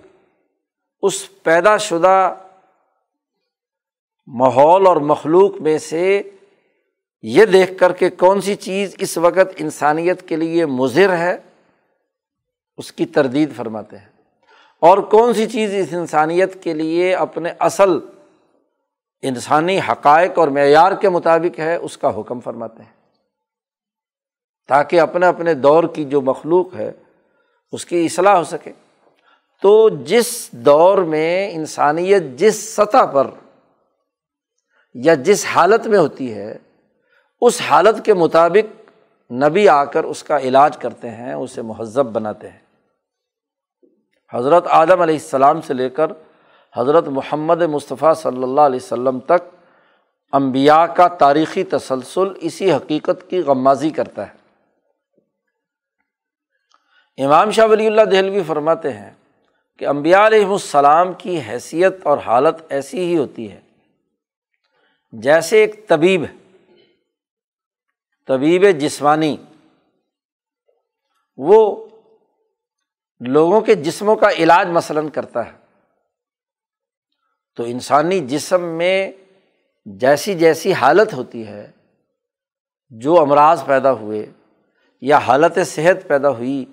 اس پیدا شدہ ماحول اور مخلوق میں سے یہ دیکھ کر کہ کون سی چیز اس وقت انسانیت کے لیے مضر ہے، اس کی تردید فرماتے ہیں۔ اور کون سی چیز اس انسانیت کے لیے اپنے اصل انسانی حقائق اور معیار کے مطابق ہے، اس کا حکم فرماتے ہیں۔ تاکہ اپنے اپنے دور کی جو مخلوق ہے، اس کی اصلاح ہو سکے۔ تو جس دور میں انسانیت جس سطح پر یا جس حالت میں ہوتی ہے، اس حالت کے مطابق نبی آ کر اس کا علاج کرتے ہیں، اسے مہذب بناتے ہیں۔ حضرت عالم علیہ السلام سے لے کر حضرت محمد مصطفیٰ صلی اللہ علیہ وسلم تک امبیا کا تاریخی تسلسل اسی حقیقت کی غمازی کرتا ہے۔ امام شاہ ولی اللہ دہلوی فرماتے ہیں کہ امبیا علیہم السلام کی حیثیت اور حالت ایسی ہی ہوتی ہے۔ جیسے ایک طبیب ہے، طبیب جسمانی، وہ لوگوں کے جسموں کا علاج مثلاً کرتا ہے۔ تو انسانی جسم میں جیسی جیسی حالت ہوتی ہے، جو امراض پیدا ہوئے یا حالت صحت پیدا ہوئی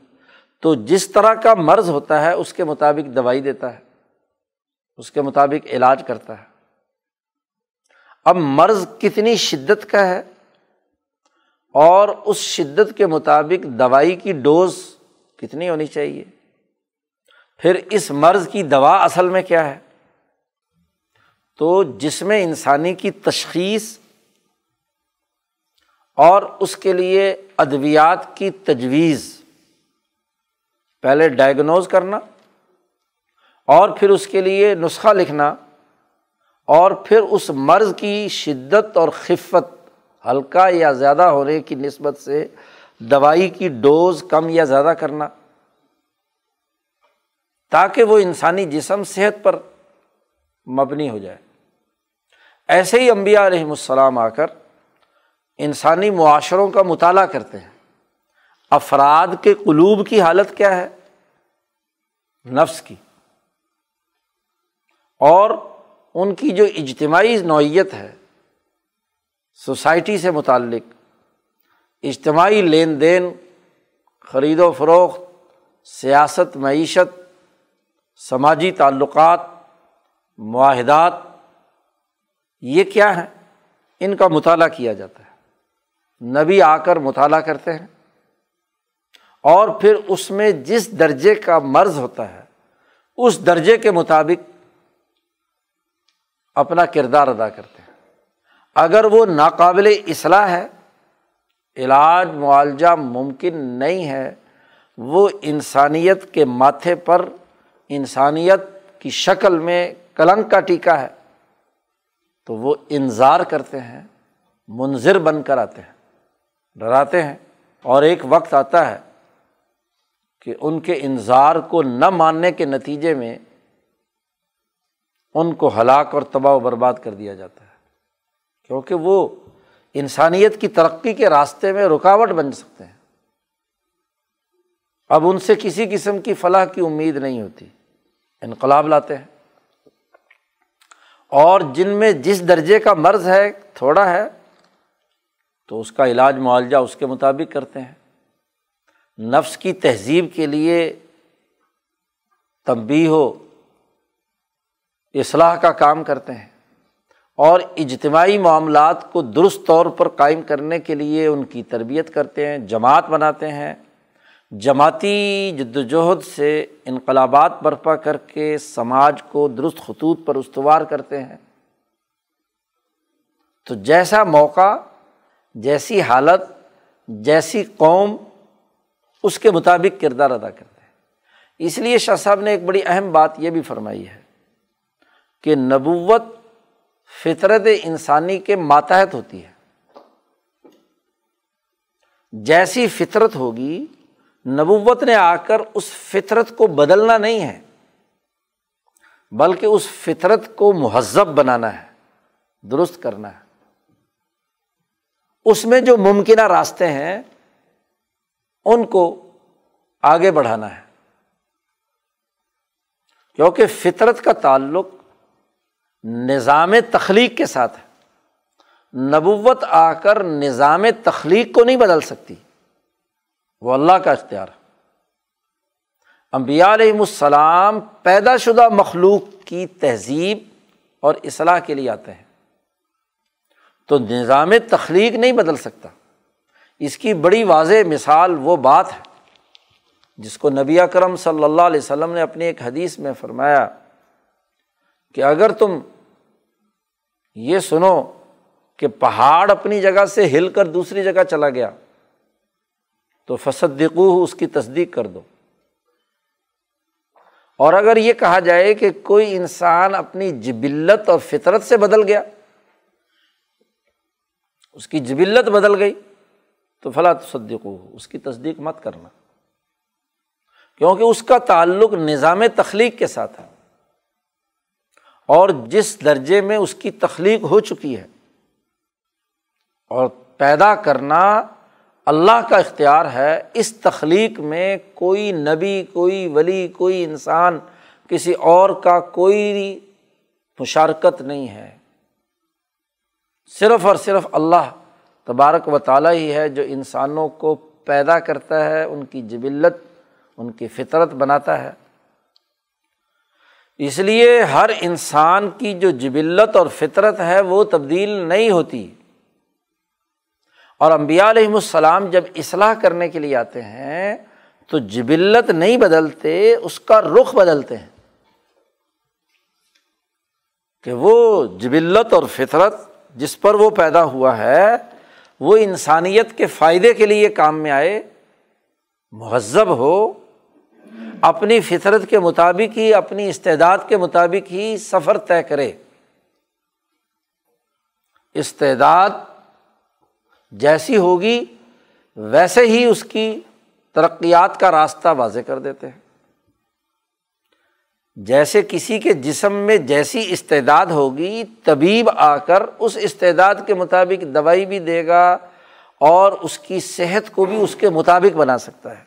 تو جس طرح کا مرض ہوتا ہے، اس کے مطابق دوائی دیتا ہے، اس کے مطابق علاج کرتا ہے۔ اب مرض کتنی شدت کا ہے اور اس شدت کے مطابق دوائی کی ڈوز کتنی ہونی چاہیے؟ پھر اس مرض کی دوا اصل میں کیا ہے؟ تو جس میں انسانی کی تشخیص اور اس کے لیے ادویات کی تجویز پہلے ڈائگنوز کرنا اور پھر اس کے لیے نسخہ لکھنا اور پھر اس مرض کی شدت اور خفت ہلکا یا زیادہ ہونے کی نسبت سے دوائی کی ڈوز کم یا زیادہ کرنا تاکہ وہ انسانی جسم صحت پر مبنی ہو جائے۔ ایسے ہی امبیا علیہم السلام آ کر انسانی معاشروں کا مطالعہ کرتے ہیں۔ افراد کے قلوب کی حالت کیا ہے؟ نفس کی۔ اور ان کی جو اجتماعی نوعیت ہے، سوسائٹی سے متعلق، اجتماعی لین دین، خرید و فروخت، سیاست، معیشت، سماجی تعلقات، معاہدات، یہ کیا ہیں؟ ان کا مطالعہ کیا جاتا ہے۔ نبی آ کر مطالعہ کرتے ہیں۔ اور پھر اس میں جس درجے کا مرض ہوتا ہے، اس درجے کے مطابق اپنا کردار ادا کرتے ہیں۔ اگر وہ ناقابل اصلاح ہے، علاج معالجہ ممکن نہیں ہے، وہ انسانیت کے ماتھے پر، انسانیت کی شکل میں کلنگ کا ٹیکا ہے، تو وہ انظار کرتے ہیں منظر بن کر آتے ہیں، ڈراتے ہیں اور ایک وقت آتا ہے کہ ان کے انظار کو نہ ماننے کے نتیجے میں ان کو ہلاک اور تباہ و برباد کر دیا جاتا ہے۔ کیونکہ وہ انسانیت کی ترقی کے راستے میں رکاوٹ بن سکتے ہیں۔ اب ان سے کسی قسم کی فلاح کی امید نہیں ہوتی۔ انقلاب لاتے ہیں۔ اور جن میں جس درجے کا مرض ہے، تھوڑا ہے، تو اس کا علاج معالجہ اس کے مطابق کرتے ہیں۔ نفس کی تہذیب کے لیے تبی ہو، اصلاح کا کام کرتے ہیں اور اجتماعی معاملات کو درست طور پر قائم کرنے کے لیے ان کی تربیت کرتے ہیں، جماعت بناتے ہیں۔ جماعتی جد وجہد سے انقلابات برپا کر کے سماج کو درست خطوط پر استوار کرتے ہیں۔ تو جیسا موقع، جیسی حالت، جیسی قوم اس کے مطابق کردار ادا کرتے ہیں۔ اس لیے شاہ صاحب نے ایک بڑی اہم بات یہ بھی فرمائی ہے کہ نبوت فطرت انسانی کے ماتحت ہوتی ہے۔ جیسی فطرت ہوگی، نبوت نے آ کر اس فطرت کو بدلنا نہیں ہے، بلکہ اس فطرت کو مہذب بنانا ہے، درست کرنا ہے۔ اس میں جو ممکنہ راستے ہیں ان کو آگے بڑھانا ہے۔ کیونکہ فطرت کا تعلق نظام تخلیق کے ساتھ ہے۔ نبوت آ کر نظام تخلیق کو نہیں بدل سکتی۔ وہ اللہ کا اختیار ہے۔ امبیا علیہم السلام پیدا شدہ مخلوق کی تہذیب اور اصلاح کے لیے آتے ہیں۔ تو نظام تخلیق نہیں بدل سکتا۔ اس کی بڑی واضح مثال وہ بات ہے جس کو نبی اکرم صلی اللہ علیہ وسلم نے اپنی ایک حدیث میں فرمایا کہ اگر تم یہ سنو کہ پہاڑ اپنی جگہ سے ہل کر دوسری جگہ چلا گیا تو فصدقو اس کی تصدیق کر دو۔ اور اگر یہ کہا جائے کہ کوئی انسان اپنی جبلت اور فطرت سے بدل گیا، اس کی جبلت بدل گئی تو فلاں تصدیق اس کی تصدیق مت کرنا۔ کیونکہ اس کا تعلق نظام تخلیق کے ساتھ ہے۔ اور جس درجے میں اس کی تخلیق ہو چکی ہے۔ اور پیدا کرنا اللہ کا اختیار ہے، اس تخلیق میں کوئی نبی، کوئی ولی، کوئی انسان، کسی اور کا کوئی مشارکت نہیں ہے۔ صرف اور صرف اللہ تبارک و تعالیٰ ہی ہے جو انسانوں کو پیدا کرتا ہے، ان کی جبلت، ان کی فطرت بناتا ہے۔ اس لیے ہر انسان کی جو جبلت اور فطرت ہے، وہ تبدیل نہیں ہوتی۔ اور امبیا علیہم السلام جب اصلاح کرنے کے لیے آتے ہیں، تو جبلت نہیں بدلتے، اس کا رخ بدلتے ہیں۔ کہ وہ جبلت اور فطرت جس پر وہ پیدا ہوا ہے وہ انسانیت کے فائدے کے لیے کام میں آئے، مہذب ہو، اپنی فطرت کے مطابق ہی، اپنی استعداد کے مطابق ہی سفر طے کرے۔ استعداد جیسی ہوگی، ویسے ہی اس کی ترقیات کا راستہ واضح کر دیتے ہیں۔ جیسے کسی کے جسم میں جیسی استعداد ہوگی، طبیب آ کر اس استعداد کے مطابق دوائی بھی دے گا اور اس کی صحت کو بھی اس کے مطابق بنا سکتا ہے۔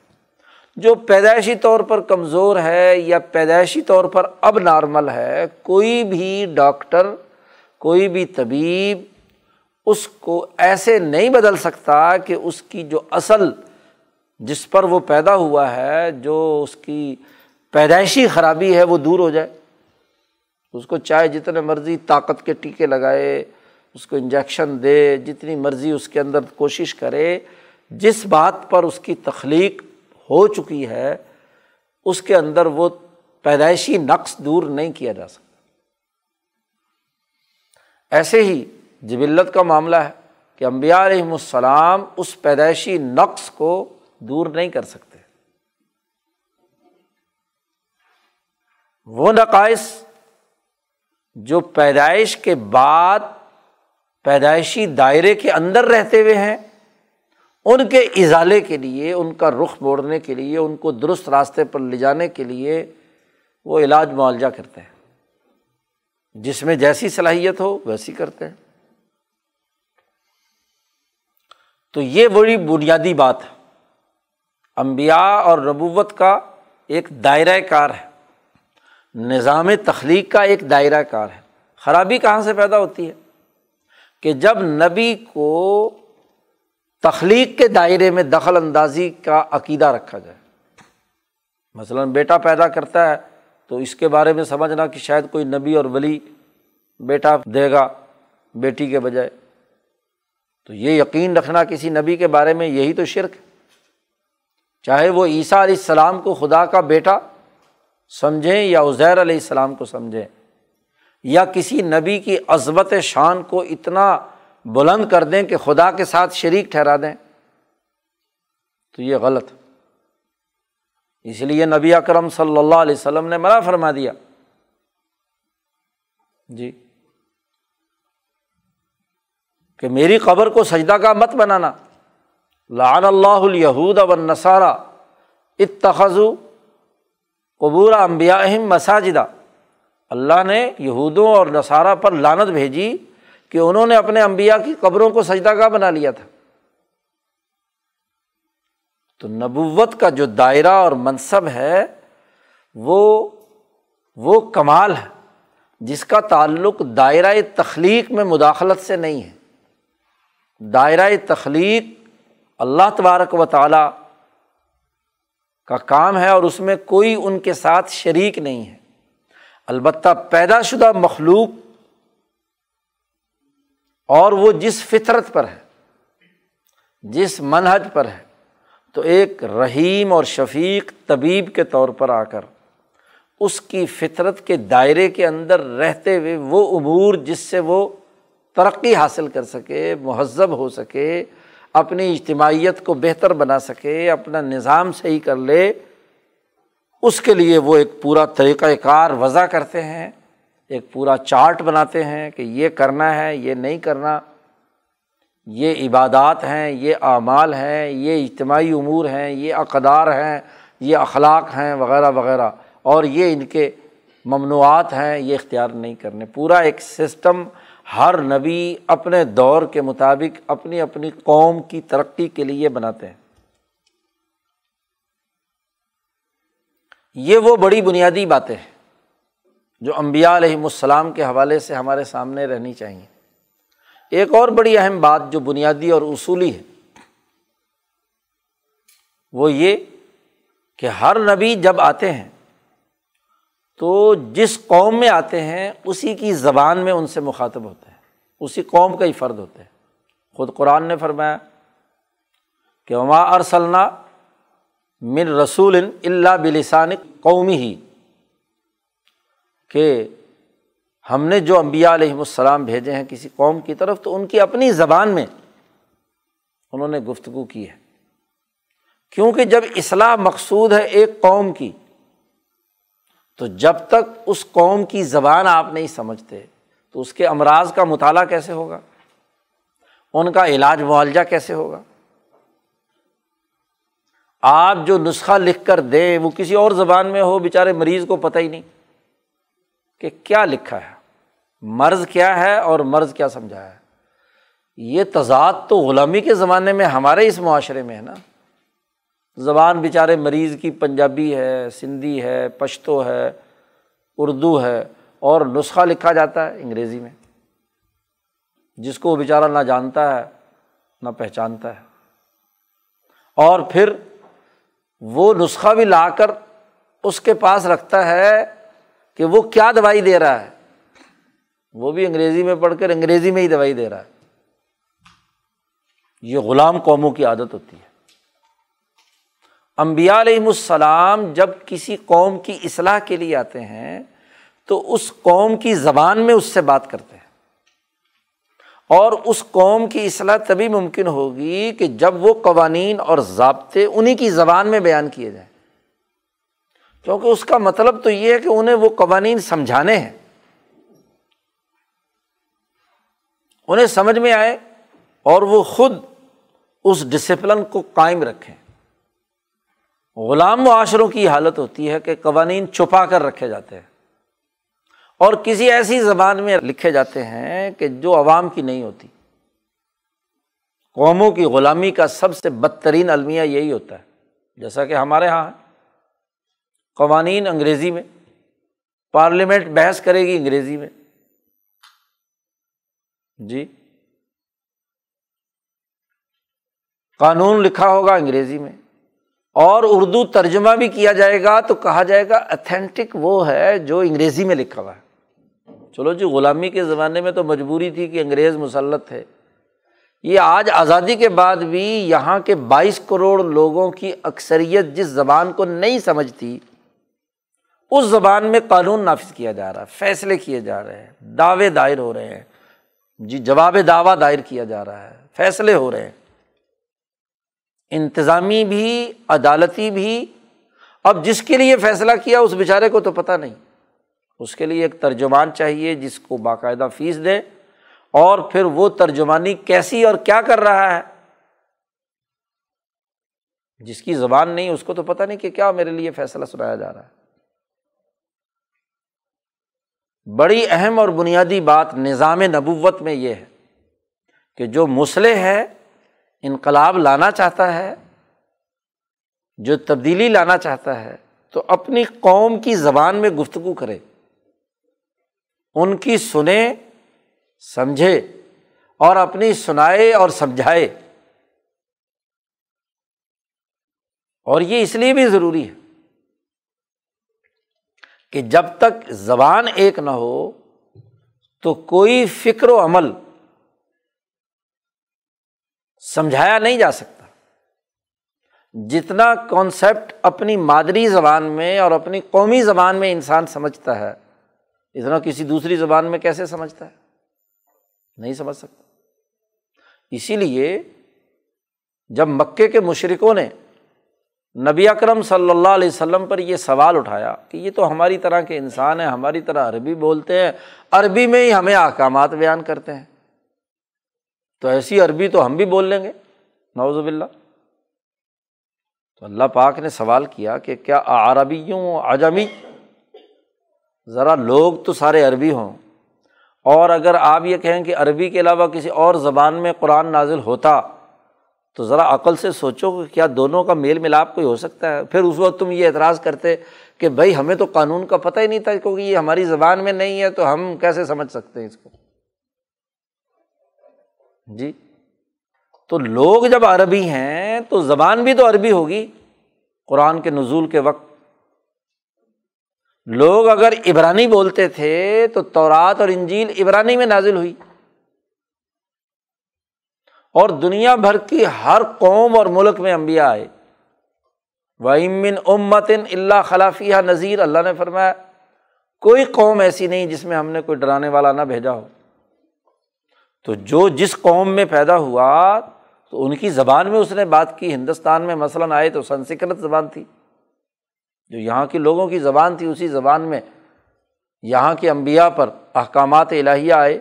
جو پیدائشی طور پر کمزور ہے یا پیدائشی طور پر اب نارمل ہے، کوئی بھی ڈاکٹر، کوئی بھی طبیب اس کو ایسے نہیں بدل سکتا کہ اس کی جو اصل جس پر وہ پیدا ہوا ہے، جو اس کی پیدائشی خرابی ہے، وہ دور ہو جائے۔ اس کو چاہے جتنے مرضی طاقت کے ٹیکے لگائے، اس کو انجیکشن دے، جتنی مرضی اس کے اندر کوشش کرے، جس بات پر اس کی تخلیق ہو چکی ہے، اس کے اندر وہ پیدائشی نقص دور نہیں کیا جا سکتا۔ ایسے ہی جبلت کا معاملہ ہے کہ امبیا علیہم السلام اس پیدائشی نقص کو دور نہیں کر سکتے۔ وہ نقائص جو پیدائش کے بعد پیدائشی دائرے کے اندر رہتے ہوئے ہیں، ان کے ازالے کے لیے، ان کا رخ موڑنے کے لیے، ان کو درست راستے پر لے جانے کے لیے وہ علاج معالجہ کرتے ہیں۔ جس میں جیسی صلاحیت ہو، ویسی کرتے ہیں۔ تو یہ بڑی بنیادی بات ہے۔ امبیا اور ربوت کا ایک دائرۂ کار ہے۔ نظام تخلیق کا ایک دائرۂ کار ہے۔ خرابی کہاں سے پیدا ہوتی ہے؟ کہ جب نبی کو تخلیق کے دائرے میں دخل اندازی کا عقیدہ رکھا جائے، مثلاً بیٹا پیدا کرتا ہے تو اس کے بارے میں سمجھنا کہ شاید کوئی نبی اور ولی بیٹا دے گا بیٹی کے بجائے۔ تو یہ یقین رکھنا کسی نبی کے بارے میں یہی تو شرک ہے۔ چاہے وہ عیسیٰ علیہ السلام کو خدا کا بیٹا سمجھیں یا عزیر علیہ السلام کو سمجھیں، یا کسی نبی کی عظمت شان کو اتنا بلند کر دیں کہ خدا کے ساتھ شریک ٹھہرا دیں۔ تو یہ غلط۔ اس لیے نبی اکرم صلی اللہ علیہ وسلم نے منع فرما دیا۔ جی۔ کہ میری قبر کو سجدہ کا مت بنانا۔ لعن اللہ الہود و نصارہ اتخذو قبور امبیا اہم مساجدہ۔ اللہ نے یہودوں اور نصارہ پر لانت بھیجی کہ انہوں نے اپنے امبیا کی قبروں کو سجدہ کا بنا لیا تھا۔ تو نبوت کا جو دائرہ اور منصب ہے، وہ وہ کمال ہے، جس کا تعلق دائرۂ تخلیق میں مداخلت سے نہیں ہے۔ دائرۂ تخلیق اللہ تبارک و تعالیٰ کا کام ہے اور اس میں کوئی ان کے ساتھ شریک نہیں ہے۔ البتہ پیدا شدہ مخلوق اور وہ جس فطرت پر ہے، جس منہج پر ہے، تو ایک رحیم اور شفیق طبیب کے طور پر آ کر اس کی فطرت کے دائرے کے اندر رہتے ہوئے وہ امور جس سے وہ ترقی حاصل کر سکے، مہذب ہو سکے اپنی اجتماعیت کو بہتر بنا سکے، اپنا نظام صحیح کر لے، اس کے لیے وہ ایک پورا طریقۂ کار وضع کرتے ہیں، ایک پورا چارٹ بناتے ہیں کہ یہ کرنا ہے، یہ نہیں کرنا۔ یہ عبادات ہیں، یہ اعمال ہیں، یہ اجتماعی امور ہیں، یہ اقدار ہیں، یہ اخلاق ہیں، وغیرہ وغیرہ۔ اور یہ ان کے ممنوعات ہیں، یہ اختیار نہیں کرنے۔ پورا ایک سسٹم ہر نبی اپنے دور کے مطابق اپنی اپنی قوم کی ترقی کے لیے بناتے ہیں۔ یہ وہ بڑی بنیادی باتیں ہیں جو امبیا علیہم السلام کے حوالے سے ہمارے سامنے رہنی چاہیے۔ ایک اور بڑی اہم بات جو بنیادی اور اصولی ہے، وہ یہ کہ ہر نبی جب آتے ہیں تو جس قوم میں آتے ہیں، اسی کی زبان میں ان سے مخاطب ہوتے ہیں۔ اسی قوم کا ہی فرد ہوتے ہیں۔ خود قرآن نے فرمایا کہ وما ارسلنا من رسول اللہ بلسان قومی ہی کہ ہم نے جو امبیا علیہم السلام بھیجے ہیں کسی قوم کی طرف، تو ان کی اپنی زبان میں انہوں نے گفتگو کی ہے۔ کیونکہ جب اصلاح مقصود ہے ایک قوم کی تو جب تک اس قوم کی زبان آپ نہیں سمجھتے، تو اس کے امراض کا مطالعہ کیسے ہوگا؟ ان کا علاج معالجہ کیسے ہوگا؟ آپ جو نسخہ لکھ کر دیں، وہ کسی اور زبان میں ہو، بیچارے مریض کو پتہ ہی نہیں کہ کیا لکھا ہے۔ مرض کیا ہے اور مرض کیا سمجھا ہے۔ یہ تضاد تو غلامی کے زمانے میں ہمارے اس معاشرے میں ہے نا۔ زبان بیچارے مریض کی پنجابی ہے، سندھی ہے، پشتو ہے، اردو ہے اور نسخہ لکھا جاتا ہے انگریزی میں۔ جس کو وہ بیچارہ نہ جانتا ہے، نہ پہچانتا ہے۔ اور پھر وہ نسخہ بھی لا کر اس کے پاس رکھتا ہے کہ وہ کیا دوائی دے رہا ہے۔ وہ بھی انگریزی میں پڑھ کر انگریزی میں ہی دوائی دے رہا ہے۔ یہ غلام قوموں کی عادت ہوتی ہے۔ امبیا علیہم السلام جب کسی قوم کی اصلاح کے لیے آتے ہیں، تو اس قوم کی زبان میں اس سے بات کرتے ہیں۔ اور اس قوم کی اصلاح تبھی ممکن ہوگی کہ جب وہ قوانین اور ضابطے انہیں کی زبان میں بیان کیے جائیں۔ کیونکہ اس کا مطلب تو یہ ہے کہ انہیں وہ قوانین سمجھانے ہیں۔ انہیں سمجھ میں آئے اور وہ خود اس ڈسپلن کو قائم رکھیں۔ غلام معاشروں کی حالت ہوتی ہے کہ قوانین چھپا کر رکھے جاتے ہیں اور کسی ایسی زبان میں لکھے جاتے ہیں کہ جو عوام کی نہیں ہوتی۔ قوموں کی غلامی کا سب سے بدترین المیہ یہی ہوتا ہے، جیسا کہ ہمارے یہاں قوانین انگریزی میں، پارلیمنٹ بحث کرے گی انگریزی میں۔ جی۔ قانون لکھا ہوگا انگریزی میں۔ اور اردو ترجمہ بھی کیا جائے گا تو کہا جائے گا اتھینٹک وہ ہے جو انگریزی میں لکھا ہوا ہے۔ چلو جی غلامی کے زمانے میں تو مجبوری تھی کہ انگریز مسلط تھے۔ یہ آج آزادی کے بعد بھی یہاں کے بائیس کروڑ لوگوں کی اکثریت جس زبان کو نہیں سمجھتی، اس زبان میں قانون نافذ کیا جا رہا ہے، فیصلے کیے جا رہے ہیں، دعوے دائر ہو رہے ہیں۔ جی جواب دعویٰ دائر کیا جا رہا ہے، فیصلے ہو رہے ہیں۔ انتظامی بھی، عدالتی بھی۔ اب جس کے لیے فیصلہ کیا اس بیچارے کو تو پتہ نہیں۔ اس کے لیے ایک ترجمان چاہیے جس کو باقاعدہ فیس دے اور پھر وہ ترجمانی کیسی اور کیا کر رہا ہے۔ جس کی زبان نہیں، اس کو تو پتہ نہیں کہ کیا میرے لیے فیصلہ سنایا جا رہا ہے۔ بڑی اہم اور بنیادی بات نظام نبوت میں یہ ہے کہ جو مسلح ہے انقلاب لانا چاہتا ہے، جو تبدیلی لانا چاہتا ہے، تو اپنی قوم کی زبان میں گفتگو کرے، ان کی سنے، سمجھے، اور اپنی سنائے اور سمجھائے۔ اور یہ اس لیے بھی ضروری ہے کہ جب تک زبان ایک نہ ہو، تو کوئی فکر و عمل سمجھایا نہیں جا سکتا۔ جتنا کانسیپٹ اپنی مادری زبان میں اور اپنی قومی زبان میں انسان سمجھتا ہے، اتنا کسی دوسری زبان میں کیسے سمجھتا ہے؟ نہیں سمجھ سکتا۔ اسی لیے جب مکے کے مشرقوں نے نبی اکرم صلی اللہ علیہ وسلم پر یہ سوال اٹھایا کہ یہ تو ہماری طرح کے انسان ہیں، ہماری طرح عربی بولتے ہیں، عربی میں ہی ہمیں احکامات بیان کرتے ہیں۔ تو ایسی عربی تو ہم بھی بول لیں گے۔ نوز باللہ۔ تو اللہ پاک نے سوال کیا کہ کیا عربیوں عجمی؟ ذرا لوگ تو سارے عربی ہوں۔ اور اگر آپ یہ کہیں کہ عربی کے علاوہ کسی اور زبان میں قرآن نازل ہوتا، تو ذرا عقل سے سوچو کہ کیا دونوں کا میل ملاپ کوئی ہو سکتا ہے۔ پھر اس وقت تم یہ اعتراض کرتے کہ بھائی ہمیں تو قانون کا پتہ ہی نہیں تھا کیونکہ یہ ہماری زبان میں نہیں ہے، تو ہم کیسے سمجھ سکتے ہیں اس کو؟ جی تو لوگ جب عربی ہیں تو زبان بھی تو عربی ہوگی قرآن کے نزول کے وقت۔ لوگ اگر عبرانی بولتے تھے تو تورات اور انجیل عبرانی میں نازل ہوئی۔ اور دنیا بھر کی ہر قوم اور ملک میں امبیا آئے۔ ومن امتن اللہ خلافیہ نذیر اللہ نے فرمایا، کوئی قوم ایسی نہیں جس میں ہم نے کوئی ڈرانے والا نہ بھیجا ہو۔ تو جو جس قوم میں پیدا ہوا، تو ان کی زبان میں اس نے بات کی۔ ہندوستان میں مثلاً آئے تو سنسکرت زبان تھی۔ جو یہاں کے لوگوں کی زبان تھی، اسی زبان میں یہاں کے امبیا پر احکامات الہیہ آئے۔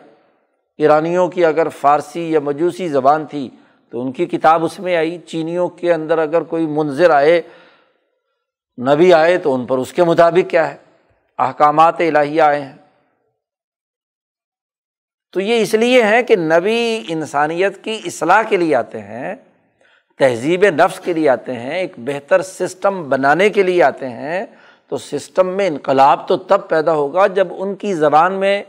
ایرانیوں کی اگر فارسی یا مجوسی زبان تھی، تو ان کی کتاب اس میں آئی۔ چینیوں کے اندر اگر کوئی منظر آئے، نبی آئے، تو ان پر اس کے مطابق کیا ہے؟ احکامات الہیہ آئے ہیں۔ تو یہ اس لیے ہے کہ نبی انسانیت کی اصلاح کے لیے آتے ہیں، تہذیب نفس کے لیے آتے ہیں، ایک بہتر سسٹم بنانے کے لیے آتے ہیں، تو سسٹم میں انقلاب تو تب پیدا ہوگا جب ان کی زبان میں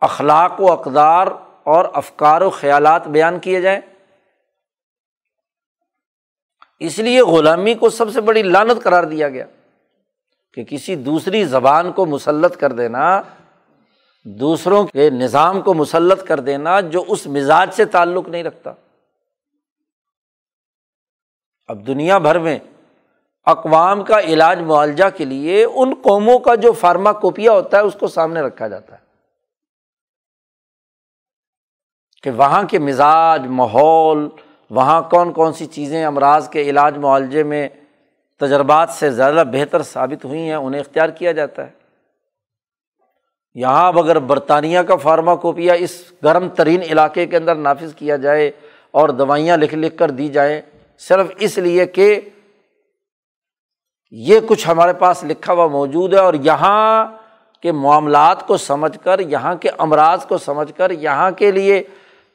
اخلاق و اقدار اور افکار و خیالات بیان کیے جائیں۔ اس لیے غلامی کو سب سے بڑی لانت قرار دیا گیا کہ کسی دوسری زبان کو مسلط کر دینا دوسروں کے نظام کو مسلط کر دینا جو اس مزاج سے تعلق نہیں رکھتا۔ اب دنیا بھر میں اقوام کا علاج معالجہ کے لیے ان قوموں کا جو فارما کوپیا ہوتا ہے اس کو سامنے رکھا جاتا ہے۔ کہ وہاں کے مزاج، ماحول، وہاں کون کون سی چیزیں امراض کے علاج معالجے میں تجربات سے زیادہ بہتر ثابت ہوئی ہیں، انہیں اختیار کیا جاتا ہے۔ یہاں اب اگر برطانیہ کا فارما کوپیا اس گرم ترین علاقے کے اندر نافذ کیا جائے اور دوائیاں لکھ لکھ کر دی جائیں، صرف اس لیے کہ یہ کچھ ہمارے پاس لکھا ہوا موجود ہے اور یہاں کے معاملات کو سمجھ کر، یہاں کے امراض کو سمجھ کر، یہاں کے لیے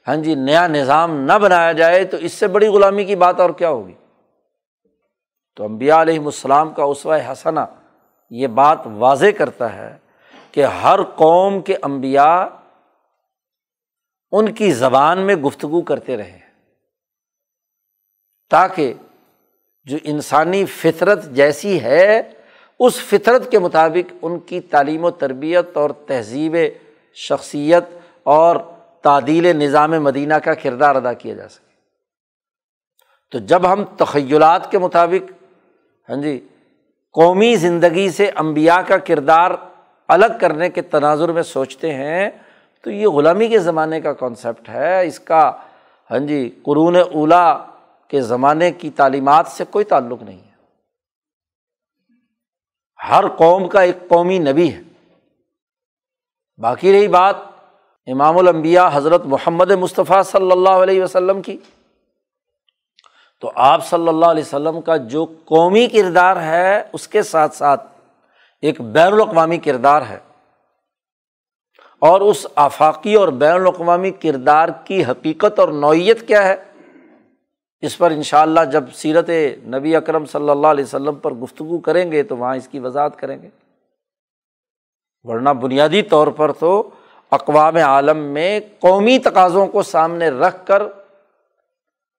ہاں جی نیا نظام نہ بنایا جائے تو اس سے بڑی غلامی کی بات اور کیا ہوگی؟ تو امبیا علیہم السلام کا اسوائے حسنا یہ بات واضح کرتا ہے کہ ہر قوم کے امبیا ان کی زبان میں گفتگو کرتے رہے تاکہ جو انسانی فطرت جیسی ہے، اس فطرت کے مطابق ان کی تعلیم و تربیت اور تہذیب شخصیت اور تعدیل نظام مدینہ کا کردار ادا کیا جا سکے۔ تو جب ہم تخیلات کے مطابق ہاں جی قومی زندگی سے امبیا کا کردار الگ کرنے کے تناظر میں سوچتے ہیں، تو یہ غلامی کے زمانے کا کانسیپٹ ہے۔ اس کا ہاں جی قرون اولا کے زمانے کی تعلیمات سے کوئی تعلق نہیں ہے۔ ہر قوم کا ایک قومی نبی ہے۔ باقی رہی بات امام الانبیاء حضرت محمد مصطفیٰ صلی اللہ علیہ وسلم کی۔ تو آپ صلی اللہ علیہ وسلم کا جو قومی کردار ہے، اس کے ساتھ ساتھ ایک بین الاقوامی کردار ہے۔ اور اس آفاقی اور بین الاقوامی کردار کی حقیقت اور نوعیت کیا ہے؟ اس پر ان شاء اللہ جب سیرت نبی اکرم صلی اللہ علیہ وسلم پر گفتگو کریں گے تو وہاں اس کی وضاحت کریں گے۔ ورنہ بنیادی طور پر تو اقوام عالم میں قومی تقاضوں کو سامنے رکھ کر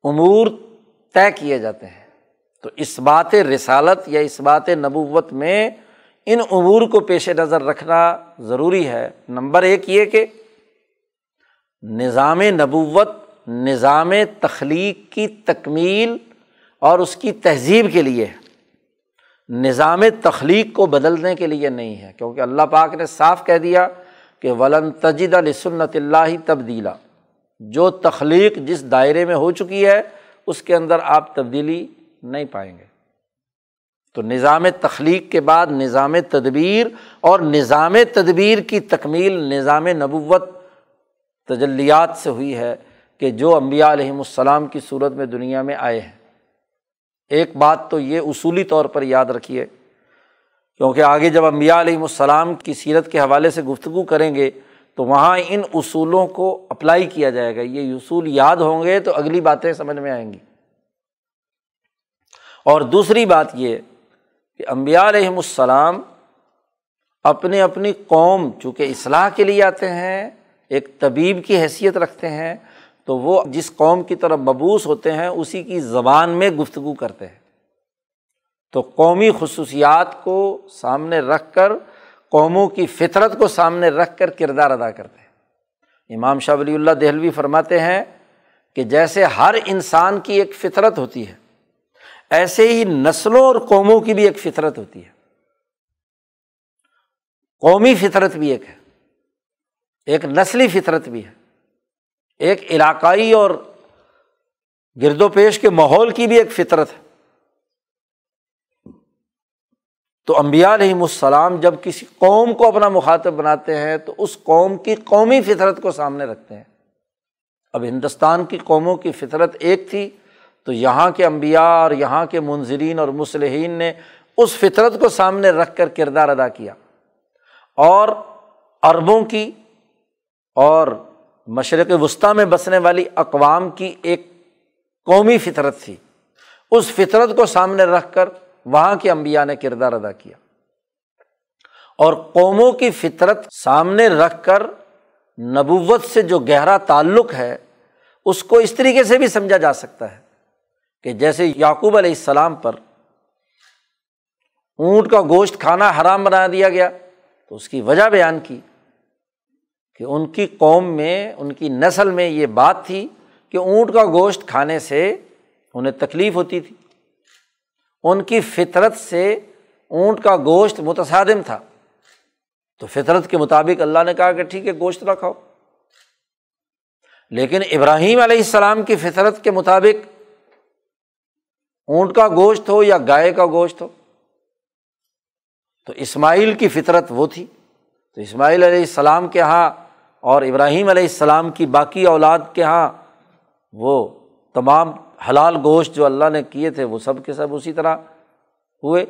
امور طے کیے جاتے ہیں۔ تو اس بات رسالت یا اس بات نبوت میں ان امور کو پیش نظر رکھنا ضروری ہے۔ نمبر ایک یہ کہ نظام نبوت، نظام تخلیق کی تکمیل اور اس کی تہذیب کے لیے نظام تخلیق کو بدلنے کے لیے نہیں ہے۔ کیونکہ اللہ پاک نے صاف کہہ دیا کہ ولن تجد السنت اللہ تبدیلا۔ جو تخلیق جس دائرے میں ہو چکی ہے، اس کے اندر آپ تبدیلی نہیں پائیں گے۔ تو نظام تخلیق کے بعد نظام تدبیر اور نظام تدبیر کی تکمیل نظام نبوت تجلیات سے ہوئی ہے کہ جو امبیا علیہم السلام کی صورت میں دنیا میں آئے ہیں۔ ایک بات تو یہ اصولی طور پر یاد رکھیے، کیونکہ آگے جب امبیا علیہم السلام کی سیرت کے حوالے سے گفتگو کریں گے تو وہاں ان اصولوں کو اپلائی کیا جائے گا۔ یہ اصول یاد ہوں گے تو اگلی باتیں سمجھ میں آئیں گی۔ اور دوسری بات یہ کہ امبیا علیہم السلام اپنی اپنی قوم چونکہ اصلاح کے لیے آتے ہیں، ایک طبیب کی حیثیت رکھتے ہیں، تو وہ جس قوم کی طرف مبوس ہوتے ہیں، اسی کی زبان میں گفتگو کرتے ہیں۔ تو قومی خصوصیات کو سامنے رکھ کر، قوموں کی فطرت کو سامنے رکھ کر کردار ادا کرتے ہیں۔ امام شاہ ولی اللہ دہلوی فرماتے ہیں کہ جیسے ہر انسان کی ایک فطرت ہوتی ہے ایسے ہی نسلوں اور قوموں کی بھی ایک فطرت ہوتی ہے۔ قومی فطرت بھی ایک ہے۔ ایک نسلی فطرت بھی ہے۔ ایک علاقائی اور گرد و پیش کے ماحول کی بھی ایک فطرت ہے۔ تو امبیا علیہم السلام جب کسی قوم کو اپنا مخاطب بناتے ہیں تو اس قوم کی قومی فطرت کو سامنے رکھتے ہیں۔ اب ہندوستان کی قوموں کی فطرت ایک تھی۔ تو یہاں کے امبیا اور یہاں کے منظرین اور مسلحین نے اس فطرت کو سامنے رکھ کر کردار ادا کیا اور عربوں کی اور مشرق وسطیٰ میں بسنے والی اقوام کی ایک قومی فطرت تھی۔ اس فطرت کو سامنے رکھ کر وہاں کے امبیا نے کردار ادا کیا۔ اور قوموں کی فطرت سامنے رکھ کر نبوت سے جو گہرا تعلق ہے، اس کو اس طریقے سے بھی سمجھا جا سکتا ہے۔ کہ جیسے یعقوب علیہ السلام پر اونٹ کا گوشت کھانا حرام بنا دیا گیا، تو اس کی وجہ بیان کی کہ ان کی قوم میں، ان کی نسل میں یہ بات تھی کہ اونٹ کا گوشت کھانے سے انہیں تکلیف ہوتی تھی۔ ان کی فطرت سے اونٹ کا گوشت متصادم تھا۔ تو فطرت کے مطابق اللہ نے کہا کہ ٹھیک ہے، گوشت نہ کھاؤ۔ لیکن ابراہیم علیہ السلام کی فطرت کے مطابق اونٹ کا گوشت ہو یا گائے کا گوشت ہو۔ تو اسماعیل کی فطرت وہ تھی۔ تو اسماعیل علیہ السلام کے یہاں اور ابراہیم علیہ السلام کی باقی اولاد کے یہاں وہ تمام حلال گوشت جو اللہ نے کیے تھے وہ سب کے سب اسی طرح ہوئے۔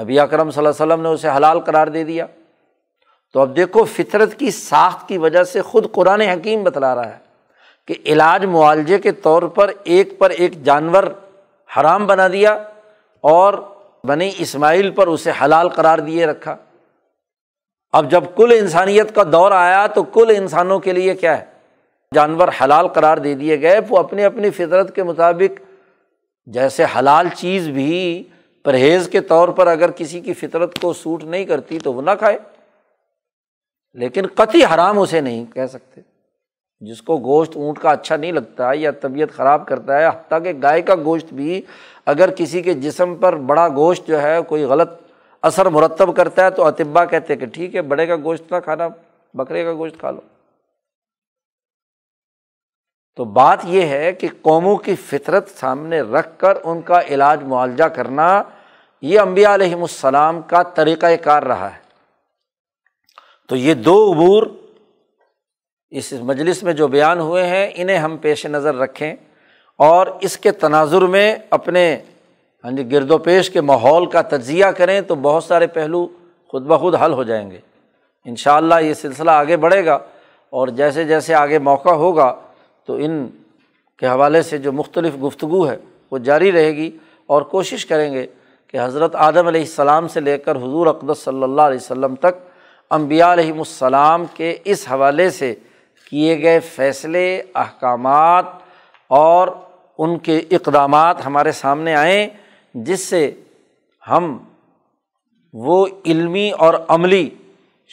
نبی اکرم صلی اللہ علیہ وسلم نے اسے حلال قرار دے دیا۔ تو اب دیکھو فطرت کی ساخت کی وجہ سے خود قرآن حکیم بتلا رہا ہے کہ علاج معالجے کے طور پر ایک پر ایک جانور حرام بنا دیا اور بنی اسماعیل پر اسے حلال قرار دیے رکھا۔ اب جب کل انسانیت کا دور آیا تو کل انسانوں کے لیے کیا ہے؟ جانور حلال قرار دے دیے گئے۔ وہ اپنی اپنی فطرت کے مطابق جیسے حلال چیز بھی پرہیز کے طور پر اگر کسی کی فطرت کو سوٹ نہیں کرتی تو وہ نہ کھائے۔ لیکن قطعی حرام اسے نہیں کہہ سکتے۔ جس کو گوشت اونٹ کا اچھا نہیں لگتا ہے یا طبیعت خراب کرتا ہے، حتیٰ کہ گائے کا گوشت بھی اگر کسی کے جسم پر بڑا گوشت جو ہے کوئی غلط اثر مرتب کرتا ہے تو اطبا کہتے کہ ٹھیک ہے، بڑے کا گوشت نہ کھانا، بکرے کا گوشت کھا لو۔ تو بات یہ ہے کہ قوموں کی فطرت سامنے رکھ کر ان کا علاج معالجہ کرنا یہ امبیا علیہم السلام کا طریقۂ کار رہا ہے۔ تو یہ دو عبور اس مجلس میں جو بیان ہوئے ہیں، انہیں ہم پیش نظر رکھیں اور اس کے تناظر میں اپنے ہاں جی گرد و پیش کے ماحول کا تجزیہ کریں تو بہت سارے پہلو خود بخود حل ہو جائیں گے۔ ان شاء اللہ یہ سلسلہ آگے بڑھے گا اور جیسے جیسے آگے موقع ہوگا تو ان کے حوالے سے جو مختلف گفتگو ہے وہ جاری رہے گی اور کوشش کریں گے کہ حضرت آدم علیہ السلام سے لے کر حضور اقدس صلی اللہ علیہ وسلم تک امبیا علیہم السلام کے اس حوالے سے کیے گئے فیصلے، احکامات اور ان کے اقدامات ہمارے سامنے آئیں، جس سے ہم وہ علمی اور عملی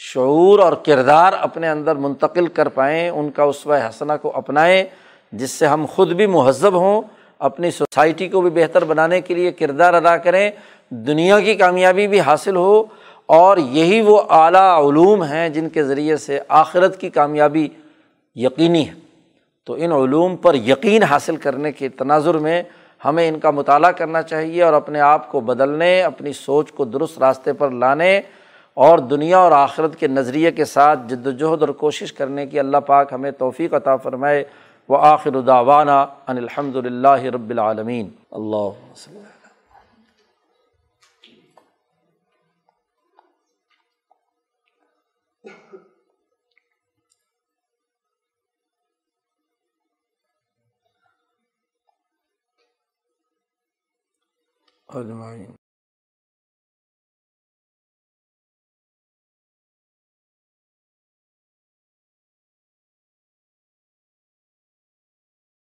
شعور اور کردار اپنے اندر منتقل کر پائیں، ان کا اسوہ حسنہ کو اپنائیں، جس سے ہم خود بھی مہذب ہوں، اپنی سوسائٹی کو بھی بہتر بنانے کے لیے کردار ادا کریں، دنیا کی کامیابی بھی حاصل ہو، اور یہی وہ اعلیٰ علوم ہیں جن کے ذریعے سے آخرت کی کامیابی یقینی ہے۔ تو ان علوم پر یقین حاصل کرنے کے تناظر میں ہمیں ان کا مطالعہ کرنا چاہیے اور اپنے آپ کو بدلنے، اپنی سوچ کو درست راستے پر لانے اور دنیا اور آخرت کے نظریے کے ساتھ جد وجہد اور کوشش کرنے کی اللہ پاک ہمیں توفیق عطا فرمائے۔ و آخر داوانہ ان الحمد للہ رب العالمین۔ اللہ وسلم اجمائن